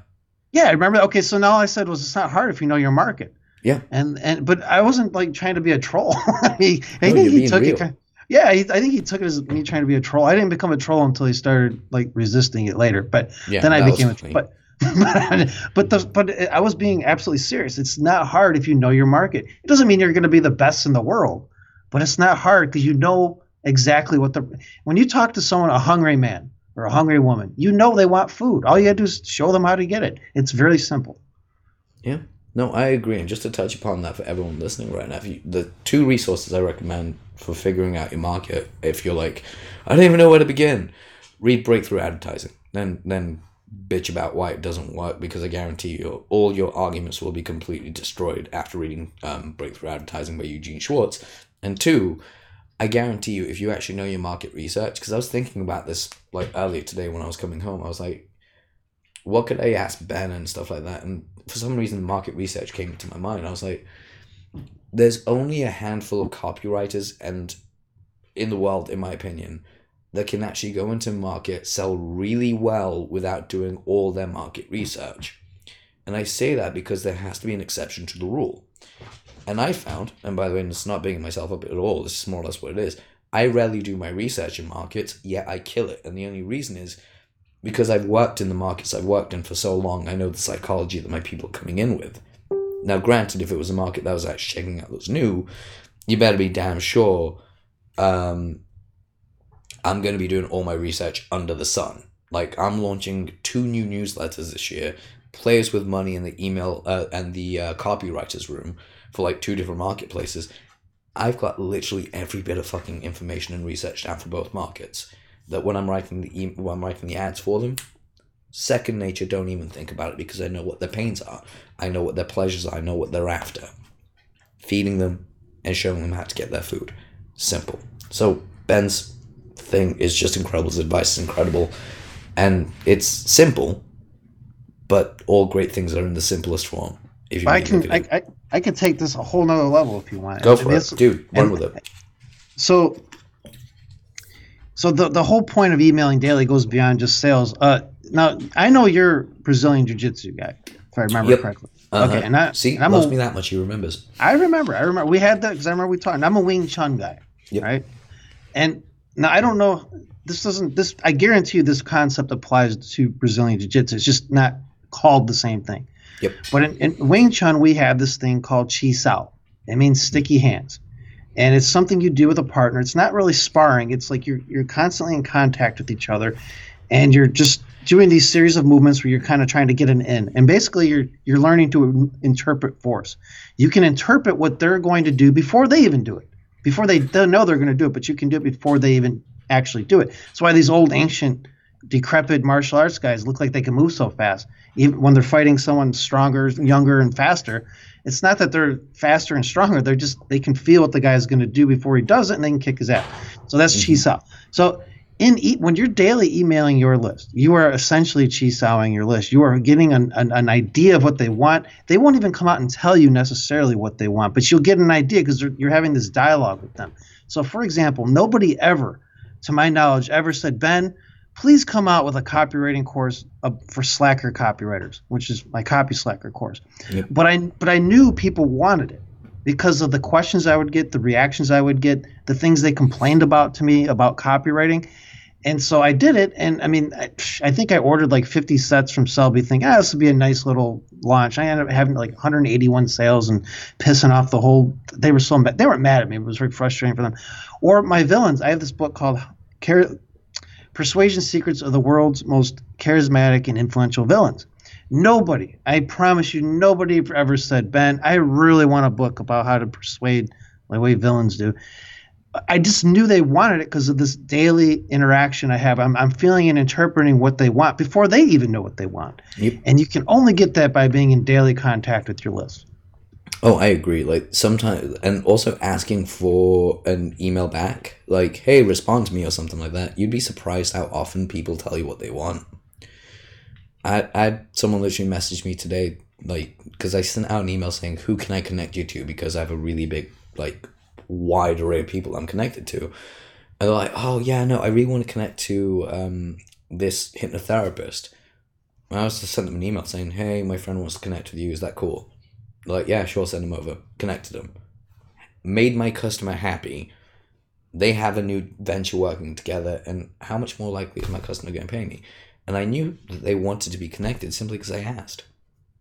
yeah, I remember. Okay, so now all I said was it's not hard if you know your market. Yeah, and and but I wasn't like trying to be a troll. he, I no, think he took real. it. Yeah, he, I think he took it as me trying to be a troll. I didn't become a troll until he started like resisting it later. But yeah, then I became a troll. But but the, but I was being absolutely serious. It's not hard if you know your market. It doesn't mean you're going to be the best in the world, but it's not hard because you know exactly what the when you talk to someone a hungry man or a hungry woman, you know they want food. All you got to do is show them how to get it. It's very simple. Yeah. No, I agree. And just to touch upon that for everyone listening right now, you, the two resources I recommend for figuring out your market, if you're like, I don't even know where to begin, read Breakthrough Advertising. Then then bitch about why it doesn't work because I guarantee you all your arguments will be completely destroyed after reading um, Breakthrough Advertising by Eugene Schwartz. And two, I guarantee you if you actually know your market research, because I was thinking about this like earlier today when I was coming home, I was like, what could I ask Ben and stuff like that? And for some reason, market research came into my mind. I was like, there's only a handful of copywriters and in the world, in my opinion, that can actually go into market, sell really well without doing all their market research. And I say that because there has to be an exception to the rule. And I found, and by the way, it's not bigging myself up at all, this is more or less what it is. I rarely do my research in markets, yet I kill it. And the only reason is because I've worked in the markets I've worked in for so long, I know the psychology that my people are coming in with. Now, granted, if it was a market that was actually checking out that's new, you better be damn sure um, I'm going to be doing all my research under the sun. Like I'm launching two new newsletters this year, players with money in the email uh, and the uh, copywriters room for like two different marketplaces. I've got literally every bit of fucking information and research down for both markets. That when I'm writing the e- when I'm writing the ads for them, second nature. Don't even think about it because I know what their pains are. I know what their pleasures are. I know what they're after. Feeding them and showing them how to get their food. Simple. So Ben's thing is just incredible. His advice is incredible, and it's simple, but all great things are in the simplest form. If you I can, I, I, I can take this a whole nother level if you want. Go for it, dude. Run with it. So, so the the whole point of emailing daily goes beyond just sales. Uh, now I know you're Brazilian Jiu Jitsu guy, if I remember yep. correctly. Uh-huh. Okay, and I see, and I'm loves a, me that much. He remembers. I remember. I remember. We had that because I remember we talked. I'm a Wing Chun guy, yep. right? And now I don't know. This doesn't. This I guarantee you, this concept applies to Brazilian Jiu-Jitsu. It's just not called the same thing. Yep. But in, in Wing Chun, we have this thing called Chi Sao. It means sticky hands, and it's something you do with a partner. It's not really sparring. It's like you're you're constantly in contact with each other, and you're just doing these series of movements where you're kind of trying to get an in. And basically, you're you're learning to interpret force. You can interpret what they're going to do before they even do it before they, they know they're going to do it, but you can do it before they even actually do it. That's why these old ancient decrepit martial arts guys look like they can move so fast. Even when they're fighting someone stronger, younger, and faster, it's not that they're faster and stronger. They're just they can feel what the guy is going to do before he does it, and they can kick his ass. So that's mm-hmm. Chi Sao. So in e- when you're daily emailing your list, you are essentially chi your list. You are getting an, an, an, idea of what they want. They won't even come out and tell you necessarily what they want, but you'll get an idea because you're having this dialogue with them. So, for example, nobody ever, to my knowledge, ever said, Ben, please come out with a copywriting course uh, for Slacker copywriters, which is my Copy Slacker course. Yep. But I but I knew people wanted it because of the questions I would get, the reactions I would get, the things they complained about to me about copywriting and so I did it, and I mean, I, I, think I ordered like 50 sets from Selby, thinking, ah, this would be a nice little launch. I ended up having like 181 sales and pissing off the whole. They were so mad. They weren't mad at me. It was very frustrating for them. Or my villains. I have this book called Char- "Persuasion Secrets of the World's Most Charismatic and Influential Villains." Nobody, I promise you, nobody ever said, Ben, I really want a book about how to persuade the way villains do. I just knew they wanted it because of this daily interaction I have. I'm, I'm feeling and interpreting what they want before they even know what they want. Yep. And you can only get that by being in daily contact with your list. Oh, I agree. Like sometimes, and also asking for an email back, like, hey, respond to me or something like that. You'd be surprised how often people tell you what they want. I, I had someone literally message me today, like, because I sent out an email saying, who can I connect you to? Because I have a really big, like, wide array of people I'm connected to. And they're like, oh, yeah, no, I really want to connect to um, this hypnotherapist. And I was just sent them an email saying, hey, my friend wants to connect with you. Is that cool? They're like, yeah, sure, send them over. Connected them. Made my customer happy. They have a new venture working together. And how much more likely is my customer going to pay me? And I knew that they wanted to be connected simply because I asked.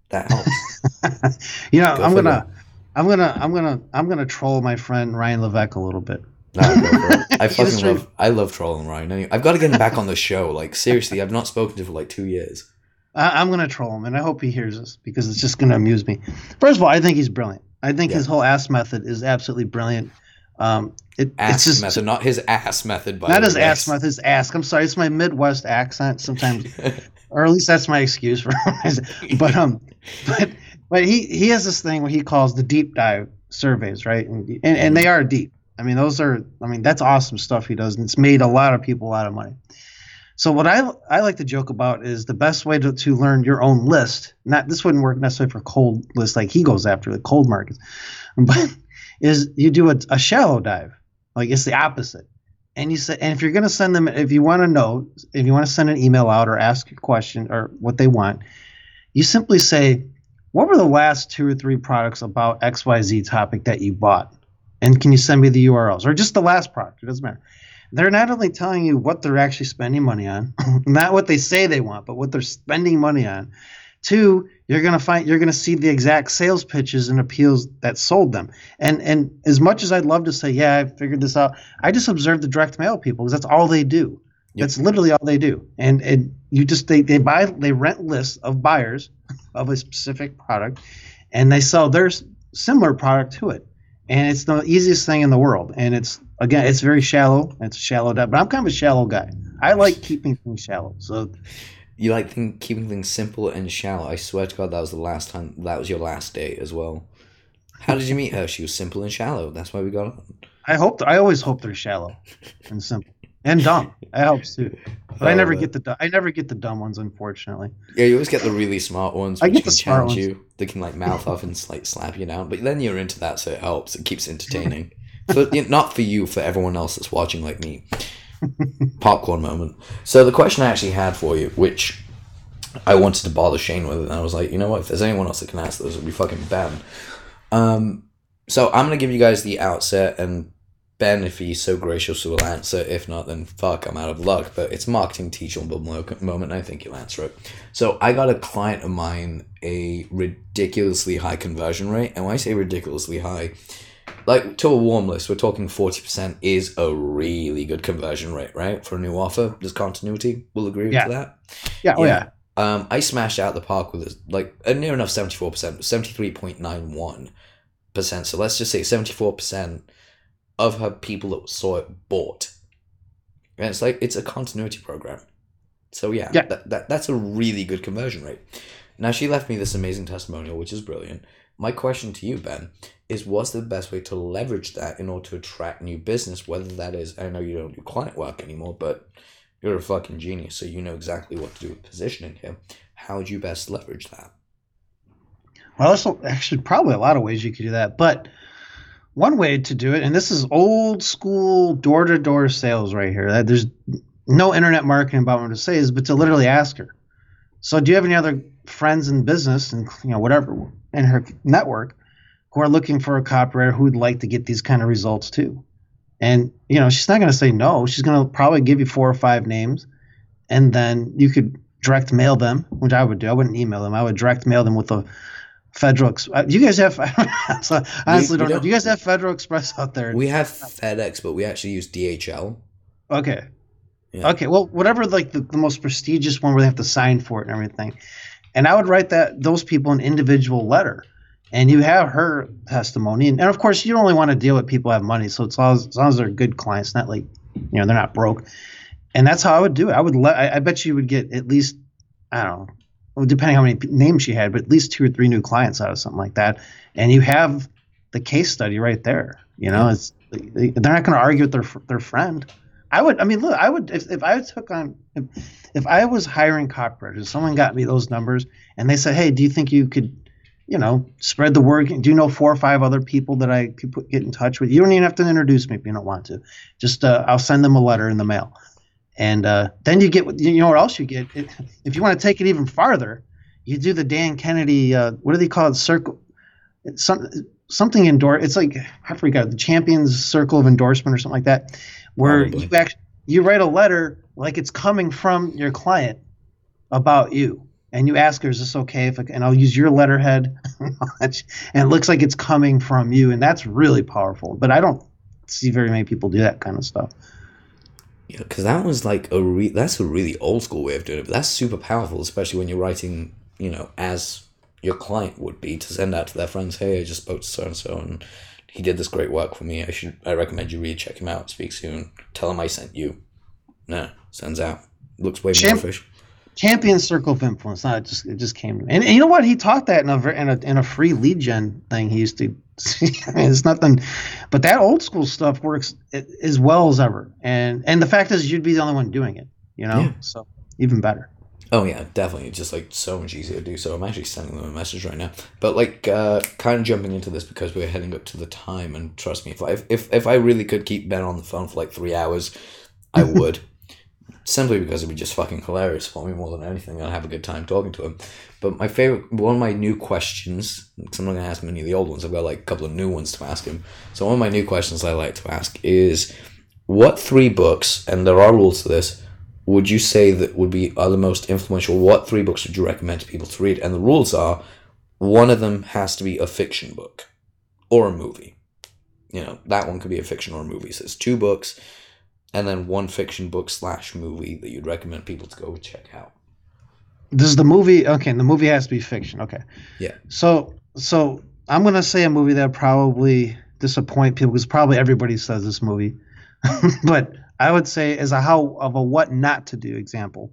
That helps. you know, Go I'm gonna, I'm gonna, I'm gonna, I'm gonna troll my friend Ryan Levesque a little bit. No, I fucking love. I love trolling Ryan. I've got to get him back on the show. Like seriously, I've not spoken to him for like two years. I, am gonna troll him, and I hope he hears this because it's just gonna amuse me. First of all, I think he's brilliant. I think yeah. his whole ass method is absolutely brilliant. Um, it, ass just, method, not his ass method. By not his ass method, his ask. I'm sorry, it's my Midwest accent sometimes, or at least that's my excuse for. but um, but but he he has this thing where he calls the deep dive surveys, right? And and, and they are deep. I mean, those are. I mean, that's awesome stuff he does, and it's made a lot of people a lot of money. So what I I like to joke about is the best way to, to learn your own list. Not this wouldn't work necessarily for cold lists like he goes after the cold markets, but is you do a, a shallow dive. Like it's the opposite. And you say, and if you're going to send them, if you want to know, if you want to send an email out or ask a question or what they want, you simply say, what were the last two or three products about XYZ topic that you bought? And can you send me the URLs or just the last product? It doesn't matter they're not only telling you what they're actually spending money on, not what they say they want, but what they're spending money on. Two, you're gonna find you're gonna see the exact sales pitches and appeals that sold them. And and as much as I'd love to say, yeah, I figured this out, I just observe the direct mail people because that's all they do. Yep. That's literally all they do. And and you just they, they buy they rent lists of buyers of a specific product and they sell their similar product to it. And it's the easiest thing in the world. And it's again, it's very shallow. It's shallow but I'm kind of a shallow guy. I like keeping things shallow. So you like think, keeping things simple and shallow. I swear to God, that was the last time. That was your last date as well. How did you meet her? She was simple and shallow. That's why we got on. I hope. I always hope they're shallow and simple and dumb. I hope too. But oh, I never get the I never get the dumb ones, unfortunately. Yeah, you always get the really smart ones. I get the smart ones. You. They can like mouth off and like slap you down. But then you're into that, so it helps. It keeps entertaining. for, not for you, for everyone else that's watching like me. Popcorn moment. So the question I actually had for you, which I wanted to bother Shane with, and I was like, you know what? If there's anyone else that can ask those, it'll be fucking Ben. Um, so I'm gonna give you guys the outset, and Ben, if he's so gracious, will answer. If not, then fuck, I'm out of luck. But it's marketing teachable moment. and I think you'll answer it. So I got a client of mine a ridiculously high conversion rate, and when I say ridiculously high, like to a warm list, we're talking 40% is a really good conversion rate, right? For a new offer. There's continuity. We'll agree yeah. with that. Yeah, oh yeah. Um, I smashed out the park with like a near enough 74%, 73.91%. So let's just say 74% of her people that saw it bought. And it's like, it's a continuity program. So yeah, yeah. That, that, that's a really good conversion rate. Now she left me this amazing testimonial, which is brilliant. My question to you, Ben, is what's the best way to leverage that in order to attract new business? Whether that is, I know you don't do client work anymore, but you're a fucking genius, so you know exactly what to do with positioning here. How would you best leverage that? Well, there's actually probably a lot of ways you could do that, but one way to do it, and this is old school door to door sales right here. There's no internet marketing about what to say is, but to literally ask her. So, do you have any other friends in business and you know whatever in her network who are looking for a copywriter who would like to get these kind of results too. And you know, she's not going to say no. She's going to probably give you four or five names, and then you could direct mail them, which I would do. I wouldn't email them. I would direct mail them with a Federal. Express. Do uh, you guys have? so I honestly we, don't know. Do you guys have Federal Express out there? We have FedEx, but we actually use DHL. Okay. Yeah. Okay. Well, whatever, like the, the most prestigious one where they have to sign for it and everything, and I would write that those people an individual letter and you have her testimony. And, and of course you only want to deal with people who have money. So it's as, as long as they're good clients not like you know they're not broke. And that's how i would do it. I would let I, I, bet you would get at least i don't know depending how many names she had but at least two or three new clients out of something like that. And you have the case study right there you know? It's they're not going to argue with their their friend. I would. I mean, look, I would if, if I took on if, if I was hiring copywriters, someone got me those numbers, and they said, "Hey, do you think you could, you know, spread the word? Do you know four or five other people that I could put, get in touch with? You don't even have to introduce me if you don't want to. Just uh, I'll send them a letter in the mail, and uh, then you get you know what else you get. If you want to take it even farther, you do the Dan Kennedy. Uh, what do they call it? Circle. Some something endorse. It's like I forgot the Champions Circle of Endorsement or something like that, where Probably. you actually you write a letter like it's coming from your client about you, and you ask her, "Is this okay?" If I, and I'll use your letterhead, and it looks like it's coming from you, and that's really powerful. But I don't see very many people do that kind of stuff. Yeah, because that was like a re- that's a really old school way of doing it, but that's super powerful, especially when you're writing, you know, as your client would be to send out to their friends, hey, I just spoke to so and so and he did this great work for me. I should I recommend you read, check him out, speak soon, tell him I sent you. No, sends out. Looks way more official. Champion Circle of Influence. Not it just it just came to me. And, and, you know what? He taught that in a in a in a free lead gen thing. He used to. I it's nothing, but that old school stuff works as well as ever. And and the fact is, you'd be the only one doing it. You know, yeah. so even better. Oh yeah, definitely. It's just like so much easier to do. So I'm actually sending them a message right now. But like, uh, kind of jumping into this because we're heading up to the time, and trust me, if I if if I really could keep Ben on the phone for like three hours, I would. Simply because it'd be just fucking hilarious for me more than anything. I'd have a good time talking to him. But my favorite, one of my new questions, because I'm not going to ask many of the old ones, I've got like a couple of new ones to ask him. So one of my new questions I like to ask is, what three books, and there are rules to this, would you say that would be are the most influential? What three books would you recommend to people to read? And the rules are one of them has to be a fiction book or a movie. You know, that one could be a fiction or a movie. So it's two books and then one fiction book slash movie that you'd recommend people to go check out. Does the movie okay, the movie has to be fiction. Okay. Yeah. So so I'm gonna say a movie that probably disappoint people because probably everybody says this movie. but I would say as a how of a what not to do example.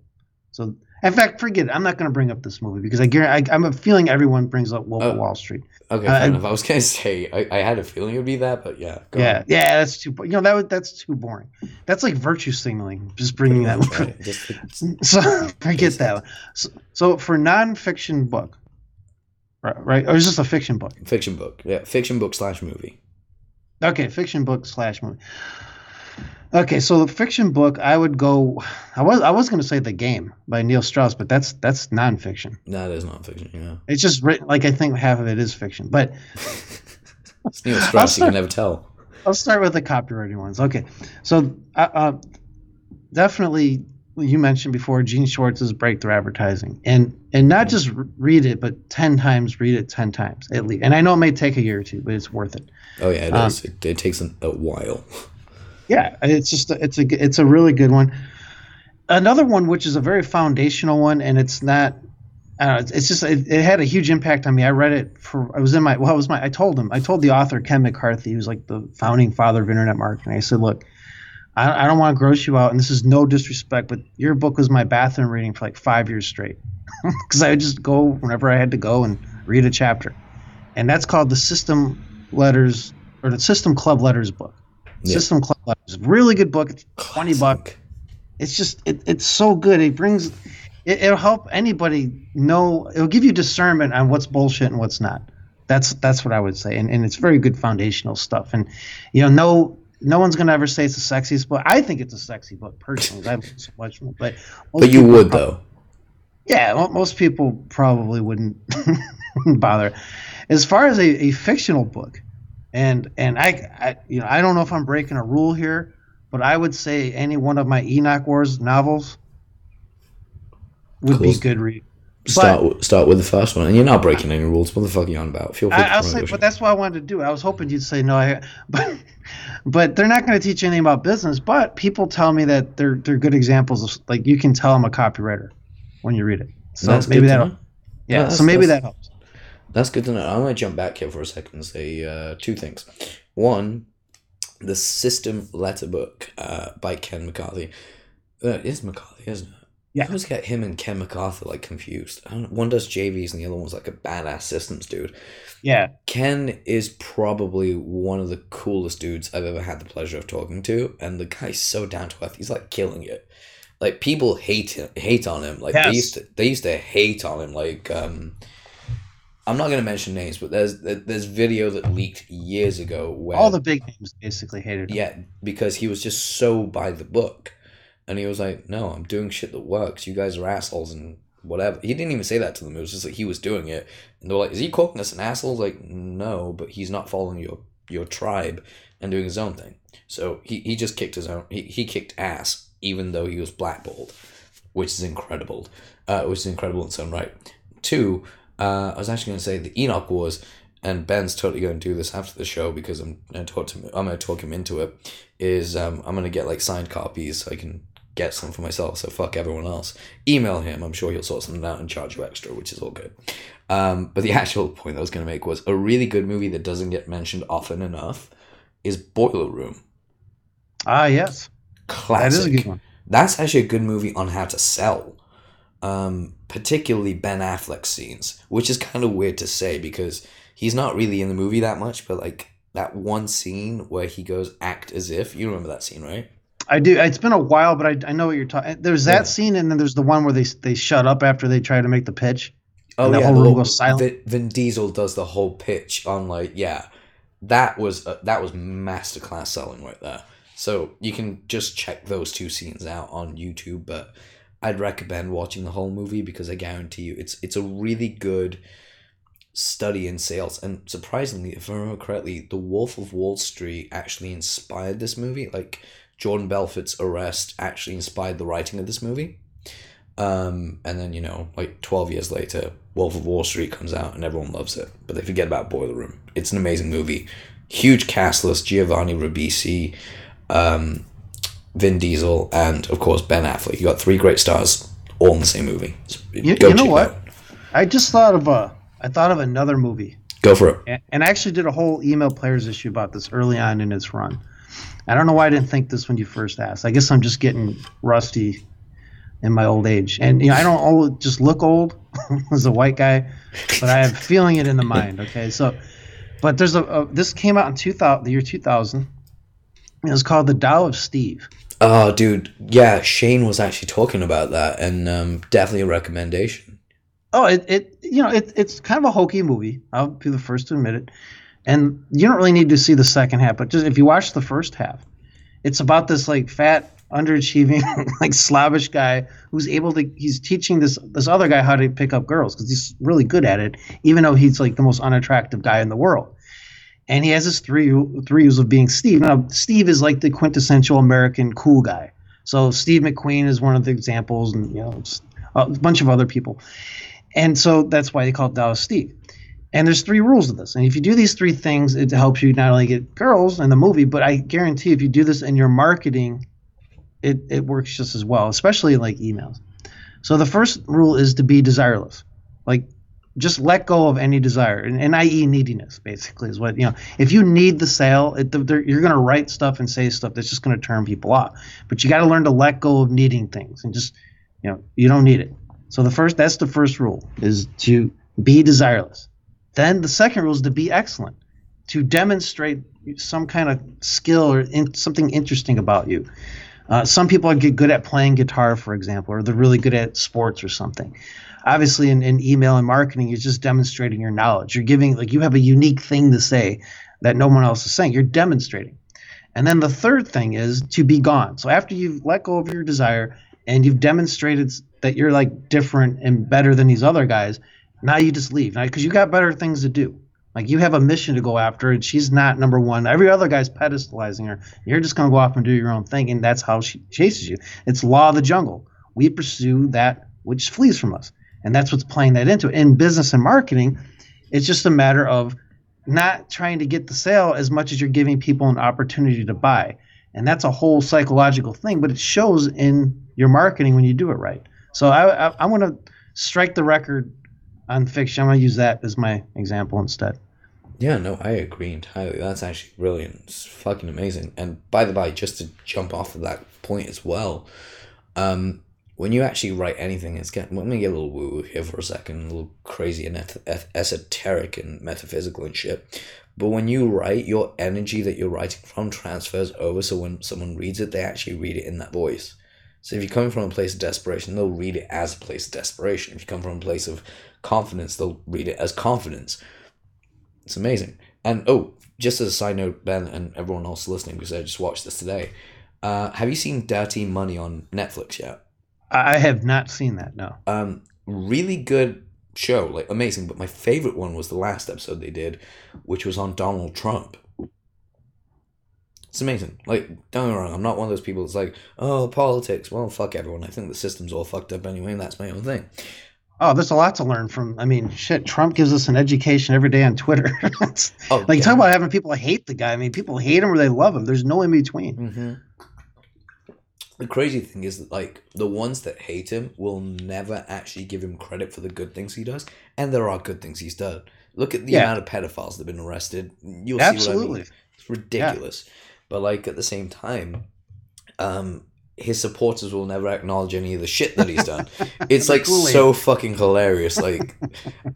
So in fact, forget it. I'm not going to bring up this movie because I guarantee I, am a feeling everyone brings up Wolf of oh, Wall Street. Okay, uh, enough. I was going to say I, I had a feeling it would be that, but yeah. yeah, on. yeah, that's too. You know that would, that's too boring. That's like virtue signaling. Just bringing that. Right. Just, so forget that. So, so for nonfiction book, right, right, or is this a fiction book? Fiction book, yeah, fiction book slash movie. Okay, fiction book slash movie. Okay, so the fiction book, I would go. I was I was going to say the game by Neil Strauss, but that's that's nonfiction. No, that is nonfiction. Yeah, it's just written like I think half of it is fiction, but it's Neil Strauss. Start, you can never tell. I'll start with the copyrighted ones. Okay, so uh, uh, definitely you mentioned before Gene Schwartz's Breakthrough Advertising, and and not just read it, but ten times read it ten times at least. And I know it may take a year or two, but it's worth it. Oh yeah, it um. It, it takes a, a while yeah, it's just a, it's a it's a really good one. Another one, which is a very foundational one, and it's not. I don't know, it's, just it, it, had a huge impact on me. I read it for I was in my well, it was my I told him I told the author Ken McCarthy, who's like the founding father of internet marketing. I said, look, I, I don't want to gross you out, and this is no disrespect, but your book was my bathroom reading for like five years straight because I would just go whenever I had to go and read a chapter, and that's called the System Letters or the System Club Letters book. Yeah. System Club Letters, really good book. It's twenty bucks. It's just it, it's so good. It brings it, it'll help anybody know. It'll give you discernment on what's bullshit and what's not. That's that's what I would say, and and it's very good foundational stuff. And you know, no no one's gonna ever say it's the sexiest book. I think it's a sexy book personally. I've so much, but but you would probably, though. Yeah, most people probably wouldn't bother. As far as a, a fictional book, and and I, I you know I don't know if I'm breaking a rule here, but I would say any one of my Enoch Wars novels would cool. be good read. Start but, start with the first one, and you're not breaking any rules. What the fuck are you on about? Feel free. I, will say, but that's what I wanted to do. I was hoping you'd say no. I, but but they're not going to teach you anything about business. But people tell me that they're they're good examples of like you can tell I'm a copywriter when you read it. So maybe that. Yeah. so maybe that helps. That's good to know. I'm going to jump back here for a second and say uh, two things. One, the System Letter Book uh, by Ken McCarthy. Uh, it is McCarthy, isn't it? Yeah. I always get him and Ken McArthur like confused. one does JVs and the other one's like a badass systems dude. Yeah. Ken is probably one of the coolest dudes I've ever had the pleasure of talking to, and the guy's so down to earth. He's like killing it. Like people hate him, hate on him. Like yes. they used to, they used to hate on him. Like um, I'm not gonna mention names, but there's there's video that leaked years ago where all the big names basically hated him. Yeah, because he was just so by the book, and he was like, "No, I'm doing shit that works. You guys are assholes and whatever." He didn't even say that to them. It was just like he was doing it, and they're like, "Is he calling us an asshole?" Like, no, but he's not following your your tribe and doing his own thing. So he, he just kicked his own. He, he kicked ass even though he was blackballed, which is incredible. Uh, which is incredible in its own right. Two, uh, I was actually going to say the Enoch Wars, and Ben's totally going to do this after the show because I'm going to talk him. I'm going to talk him into it. Is um, I'm going to get like signed copies so I can get some for myself. So fuck everyone else. Email him. I'm sure he'll sort something out and charge you extra, which is all good. Um, but the actual point I was going to make was a really good movie that doesn't get mentioned often enough is Boiler Room. Ah, yes. Classic. That is a good one. That's actually a good movie on how to sell um, particularly Ben Affleck scenes, which is kind of weird to say because he's not really in the movie that much, but like that one scene where he goes act as if you remember that scene, right? I do. It's been a while, but I, I know what you're talking. There's that yeah. scene, and then there's the one where they they shut up after they try to make the pitch. Oh the yeah, whole room goes silent. Vin, Vin, Diesel does the whole pitch on like yeah, that was uh, that was masterclass selling right there. So you can just check those two scenes out on YouTube, but I'd recommend watching the whole movie because I guarantee you it's it's a really good study in sales. And surprisingly, if I remember correctly, The Wolf of Wall Street actually inspired this movie. Like Jordan Belfort's arrest actually inspired the writing of this movie. Um, and then you know, like twelve years later, Wolf of Wall Street comes out and everyone loves it, but they forget about Boiler Room. It's an amazing movie, huge cast list: Giovanni Ribisi, um, Vin Diesel, and of course Ben Affleck. You got three great stars all in the same movie. you, you know what? I just thought of a. I thought of another movie. Go for it. And, and I actually did a whole email players issue about this early on in its run. I don't know why I didn't think this when you first asked. I guess I'm just getting rusty in my old age, and you know I don't all just look old as a white guy, but I have feeling it in the mind. Okay, so, but there's a, a this came out in 2000, the year 2000. It was called The Tao of Steve. Oh, dude, yeah, Shane was actually talking about that, and um, definitely a recommendation. Oh, it, it you know it, it's kind of a hokey movie. I'll be the first to admit it, and you don't really need to see the second half. But just if you watch the first half, it's about this like fat, underachieving, like slavish guy who's able to. He's teaching this this other guy how to pick up girls because he's really good at it, even though he's like the most unattractive guy in the world and he has his three three of being Steve. Now, Steve is like the quintessential American cool guy. So Steve McQueen is one of the examples, and you know a bunch of other people, and so that's why they call it Tao of Steve. And there's three rules of this, and if you do these three things, it helps you not only get girls in the movie, but I guarantee if you do this in your marketing, it it works just as well, especially like emails. So the first rule is to be desireless. Like just let go of any desire and, and i.e neediness basically is what you know if you need the sale it, you're going to write stuff and say stuff that's just going to turn people off but you got to learn to let go of needing things and just you know you don't need it. So the first that's the first rule is to be desireless. Then the second rule is to be excellent to demonstrate some kind of skill or in, something interesting about you. Uh, some people are good at playing guitar for example or they're really good at sports or something obviously in, in email and marketing, you're just demonstrating your knowledge. You're giving like you have a unique thing to say that no one else is saying. You're demonstrating. And then the third thing is to be gone. So after you've let go of your desire and you've demonstrated that you're like different and better than these other guys, now you just leave. Because you got better things to do. Like you have a mission to go after, and she's not number one. Every other guy's pedestalizing her. You're just gonna go off and do your own thing, and that's how she chases you. It's law of the jungle. We pursue that which flees from us and that's what's playing that into it. In business and marketing, it's just a matter of not trying to get the sale as much as you're giving people an opportunity to buy. And that's a whole psychological thing, but it shows in your marketing when you do it right. So I, I, I'm going to strike the record on fiction. I'm going to use that as my example instead. Yeah, no, I agree entirely. That's actually brilliant. It's fucking amazing. And by the way, just to jump off of that point as well, um, when you actually write anything, it's getting. Let me get a little woo woo here for a second, a little crazy and esoteric and metaphysical and shit. But when you write, your energy that you're writing from transfers over. So when someone reads it, they actually read it in that voice. So if you're coming from a place of desperation, they'll read it as a place of desperation. If you come from a place of confidence, they'll read it as confidence. It's amazing. And oh, just as a side note, Ben and everyone else listening, because I just watched this today. Uh, have you seen Dirty Money on Netflix yet? I have not seen that. No. Um, really good show, like amazing. But my favorite one was the last episode they did, which was on Donald Trump. It's amazing. Like, don't get me wrong, I'm not one of those people that's like, oh, politics. Well, fuck everyone. I think the system's all fucked up anyway, and that's my own thing. Oh, there's a lot to learn from. I mean, shit, Trump gives us an education every day on Twitter. oh, like, yeah. talk about having people hate the guy. I mean, people hate him or they love him. There's no in between. Mm-hmm. The crazy thing is that, like, the ones that hate him will never actually give him credit for the good things he does. And there are good things he's done. Look at the yeah. amount of pedophiles that have been arrested. You'll Absolutely. see what I mean. It's ridiculous. Yeah. But, like, at the same time, um, his supporters will never acknowledge any of the shit that he's done. It's like Kool-Aid. so fucking hilarious. Like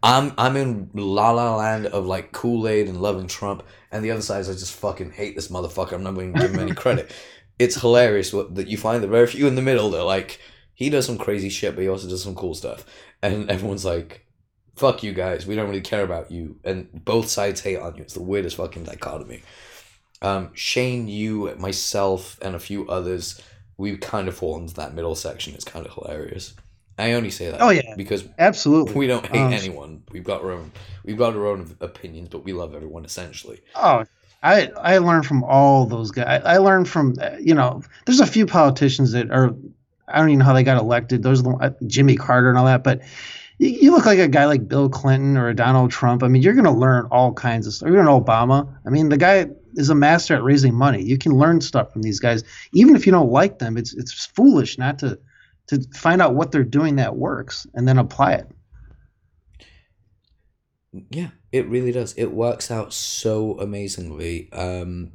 I'm I'm in la la land of like Kool Aid and loving Trump, and the other side is I just fucking hate this motherfucker. I'm not going to give him any credit. It's hilarious what, that you find the very few in the middle. They're like he does some crazy shit, but he also does some cool stuff, and everyone's like, "Fuck you guys, we don't really care about you," and both sides hate on you. It's the weirdest fucking dichotomy. Um, Shane, you, myself, and a few others we kind of fall into that middle section. It's kind of hilarious. I only say that. Oh yeah, because absolutely we don't hate um, anyone. We've got our own. We've got our own opinions, but we love everyone essentially. Oh, I I learned from all those guys. I, I learned from you know. There's a few politicians that are. I don't even know how they got elected. Those uh, Jimmy Carter and all that, but you look like a guy like Bill Clinton or Donald Trump. I mean, you're going to learn all kinds of stuff. You're an Obama. I mean, the guy is a master at raising money. You can learn stuff from these guys, even if you don't like them. It's it's foolish not to to find out what they're doing that works and then apply it. Yeah, it really does. It works out so amazingly. Um,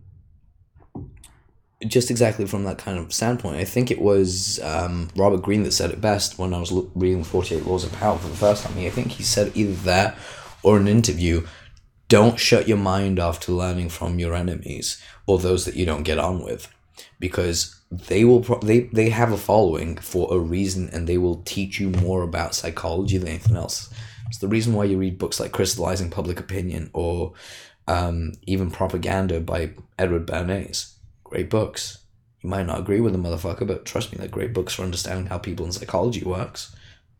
just exactly from that kind of standpoint. I think it was um, Robert Greene that said it best when I was reading 48 Laws of Power for the first time. I think he said either that or an interview don't shut your mind off to learning from your enemies or those that you don't get on with because they will pro- they they have a following for a reason and they will teach you more about psychology than anything else it's the reason why you read books like crystallizing public opinion or um, even propaganda by edward bernays great books you might not agree with the motherfucker but trust me they're great books for understanding how people in psychology works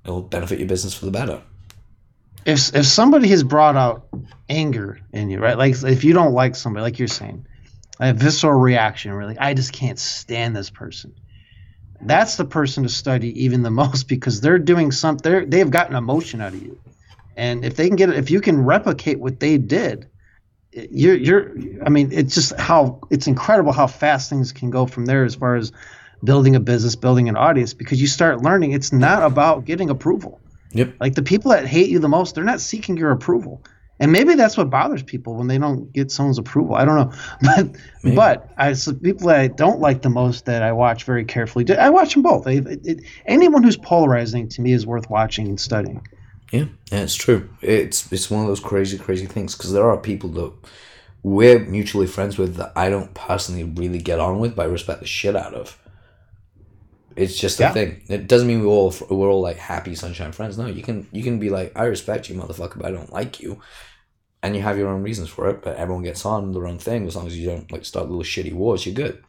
it'll benefit your business for the better if if somebody has brought out anger in you, right? Like if you don't like somebody, like you're saying, a visceral reaction, really, I just can't stand this person. That's the person to study even the most because they're doing something. They have gotten emotion out of you, and if they can get it, if you can replicate what they did, you're you're. I mean, it's just how it's incredible how fast things can go from there as far as building a business, building an audience, because you start learning it's not about getting approval Yep. Like the people that hate you the most, they're not seeking your approval. And maybe that's what bothers people when they don't get someone's approval. I don't know, but maybe. but I so people that I don't like the most that I watch very carefully. I watch them both. It, it, anyone who's polarizing to me is worth watching and studying. Yeah, yeah, it's true. It's it's one of those crazy, crazy things because there are people that we're mutually friends with that I don't personally really get on with, but I respect the shit out of. It's just a yeah. thing. It doesn't mean we all we're all like happy sunshine friends. No, you can you can be like, I respect you, motherfucker, but I don't like you, and you have your own reasons for it. But everyone gets on their own thing as long as you don't like start little shitty wars. You're good.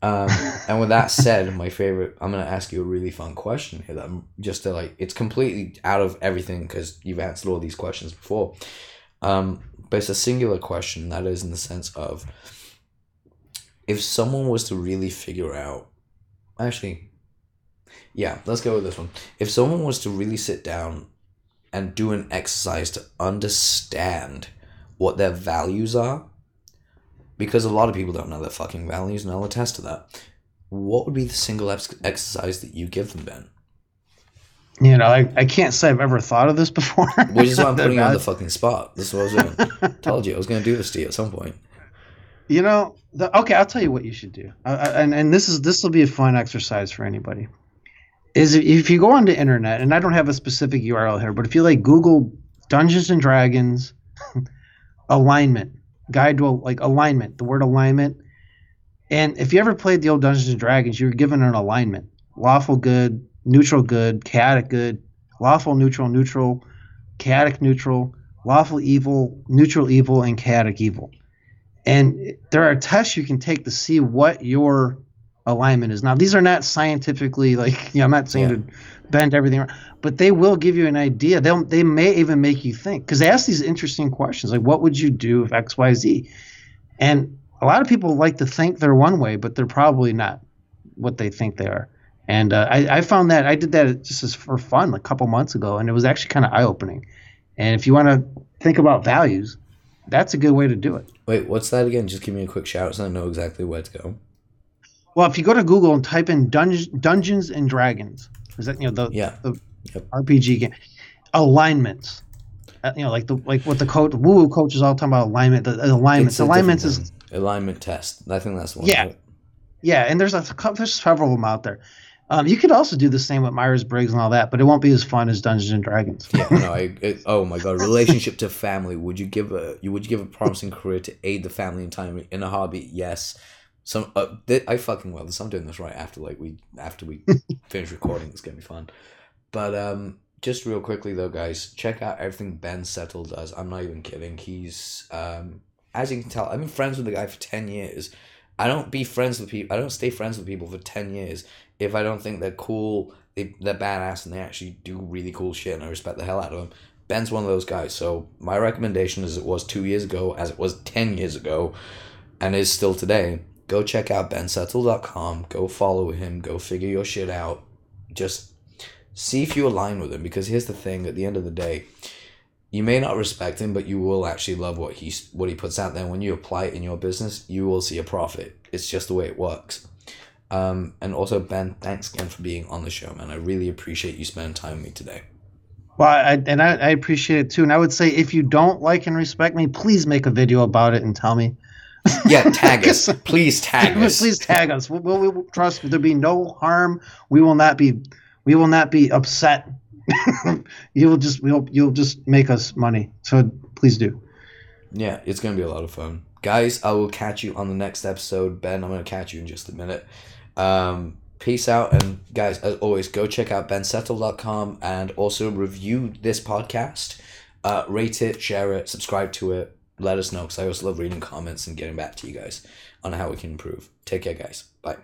Um, and with that said, my favorite, I'm gonna ask you a really fun question here. That I'm just to like, it's completely out of everything because you've answered all these questions before. Um, but it's a singular question that is in the sense of if someone was to really figure out Actually, yeah, let's go with this one. If someone was to really sit down and do an exercise to understand what their values are, because a lot of people don't know their fucking values, and I'll attest to that. What would be the single ex- exercise that you give them, Ben? You know, I, I can't say I've ever thought of this before. Which is why I'm putting you on the fucking spot. This is what I was doing. Told you I was going to do this to you at some point. You know, the, okay, I'll tell you what you should do, uh, and and this is this will be a fun exercise for anybody. is if you go on the internet, and I don't have a specific URL here, but if you like Google Dungeons and Dragons alignment guide to like alignment, the word alignment, and if you ever played the old Dungeons and Dragons, you were given an alignment: lawful good, neutral good, chaotic good, lawful neutral neutral, chaotic neutral, lawful evil, neutral evil, and chaotic evil. And there are tests you can take to see what your alignment is. Now, these are not scientifically like you know, I'm not saying yeah. to bend everything, around, but they will give you an idea. They'll, they may even make you think because they ask these interesting questions like, "What would you do if X Y Z?" And a lot of people like to think they're one way, but they're probably not what they think they are. And uh, I, I, found that I did that just as for fun a couple months ago, and it was actually kind of eye opening. And if you want to think about values, that's a good way to do it. Wait, what's that again? Just give me a quick shout so I know exactly where to go. Well, if you go to Google and type in Dungeons and Dragons, is that you know the yeah the yep. RPG game alignments? Uh, you know, like the like what the coach woo woo coaches all talking about alignment. The, the alignments, alignments is alignment test. I think that's one. Yeah, yeah, and there's a there's several of them out there. Um, you could also do the same with Myers Briggs and all that, but it won't be as fun as Dungeons and Dragons. yeah, no, I, it, oh my god, relationship to family. Would you give a you would you give a promising career to aid the family in time in a hobby? Yes. Some uh, I fucking well. I'm doing this right after like we after we finish recording. It's gonna be fun. But um, just real quickly though, guys, check out everything Ben Settle does. I'm not even kidding. He's um, as you can tell, I've been friends with the guy for ten years. I don't be friends with people. I don't stay friends with people for ten years if I don't think they're cool. They they're badass and they actually do really cool shit, and I respect the hell out of them. Ben's one of those guys. So my recommendation, as it was two years ago, as it was ten years ago, and is still today, go check out bensettle.com. Go follow him. Go figure your shit out. Just see if you align with him. Because here's the thing: at the end of the day, you may not respect him, but you will actually love what he what he puts out there. When you apply it in your business, you will see a profit. It's just the way it works. Um, and also Ben, thanks again for being on the show, man. I really appreciate you spending time with me today. Well, I, and I, I appreciate it too. And I would say if you don't like and respect me, please make a video about it and tell me. yeah, tag us. Please tag us. please tag us. We'll, we'll, we'll, trust. There'll be no harm. We will not be. We will not be upset. you will just. We'll, you'll just make us money. So please do. Yeah, it's gonna be a lot of fun, guys. I will catch you on the next episode. Ben, I'm gonna catch you in just a minute. Um, peace out, and guys, as always, go check out bensettle.com and also review this podcast. Uh, rate it, share it, subscribe to it let us know because I also love reading comments and getting back to you guys on how we can improve. Take care, guys. Bye.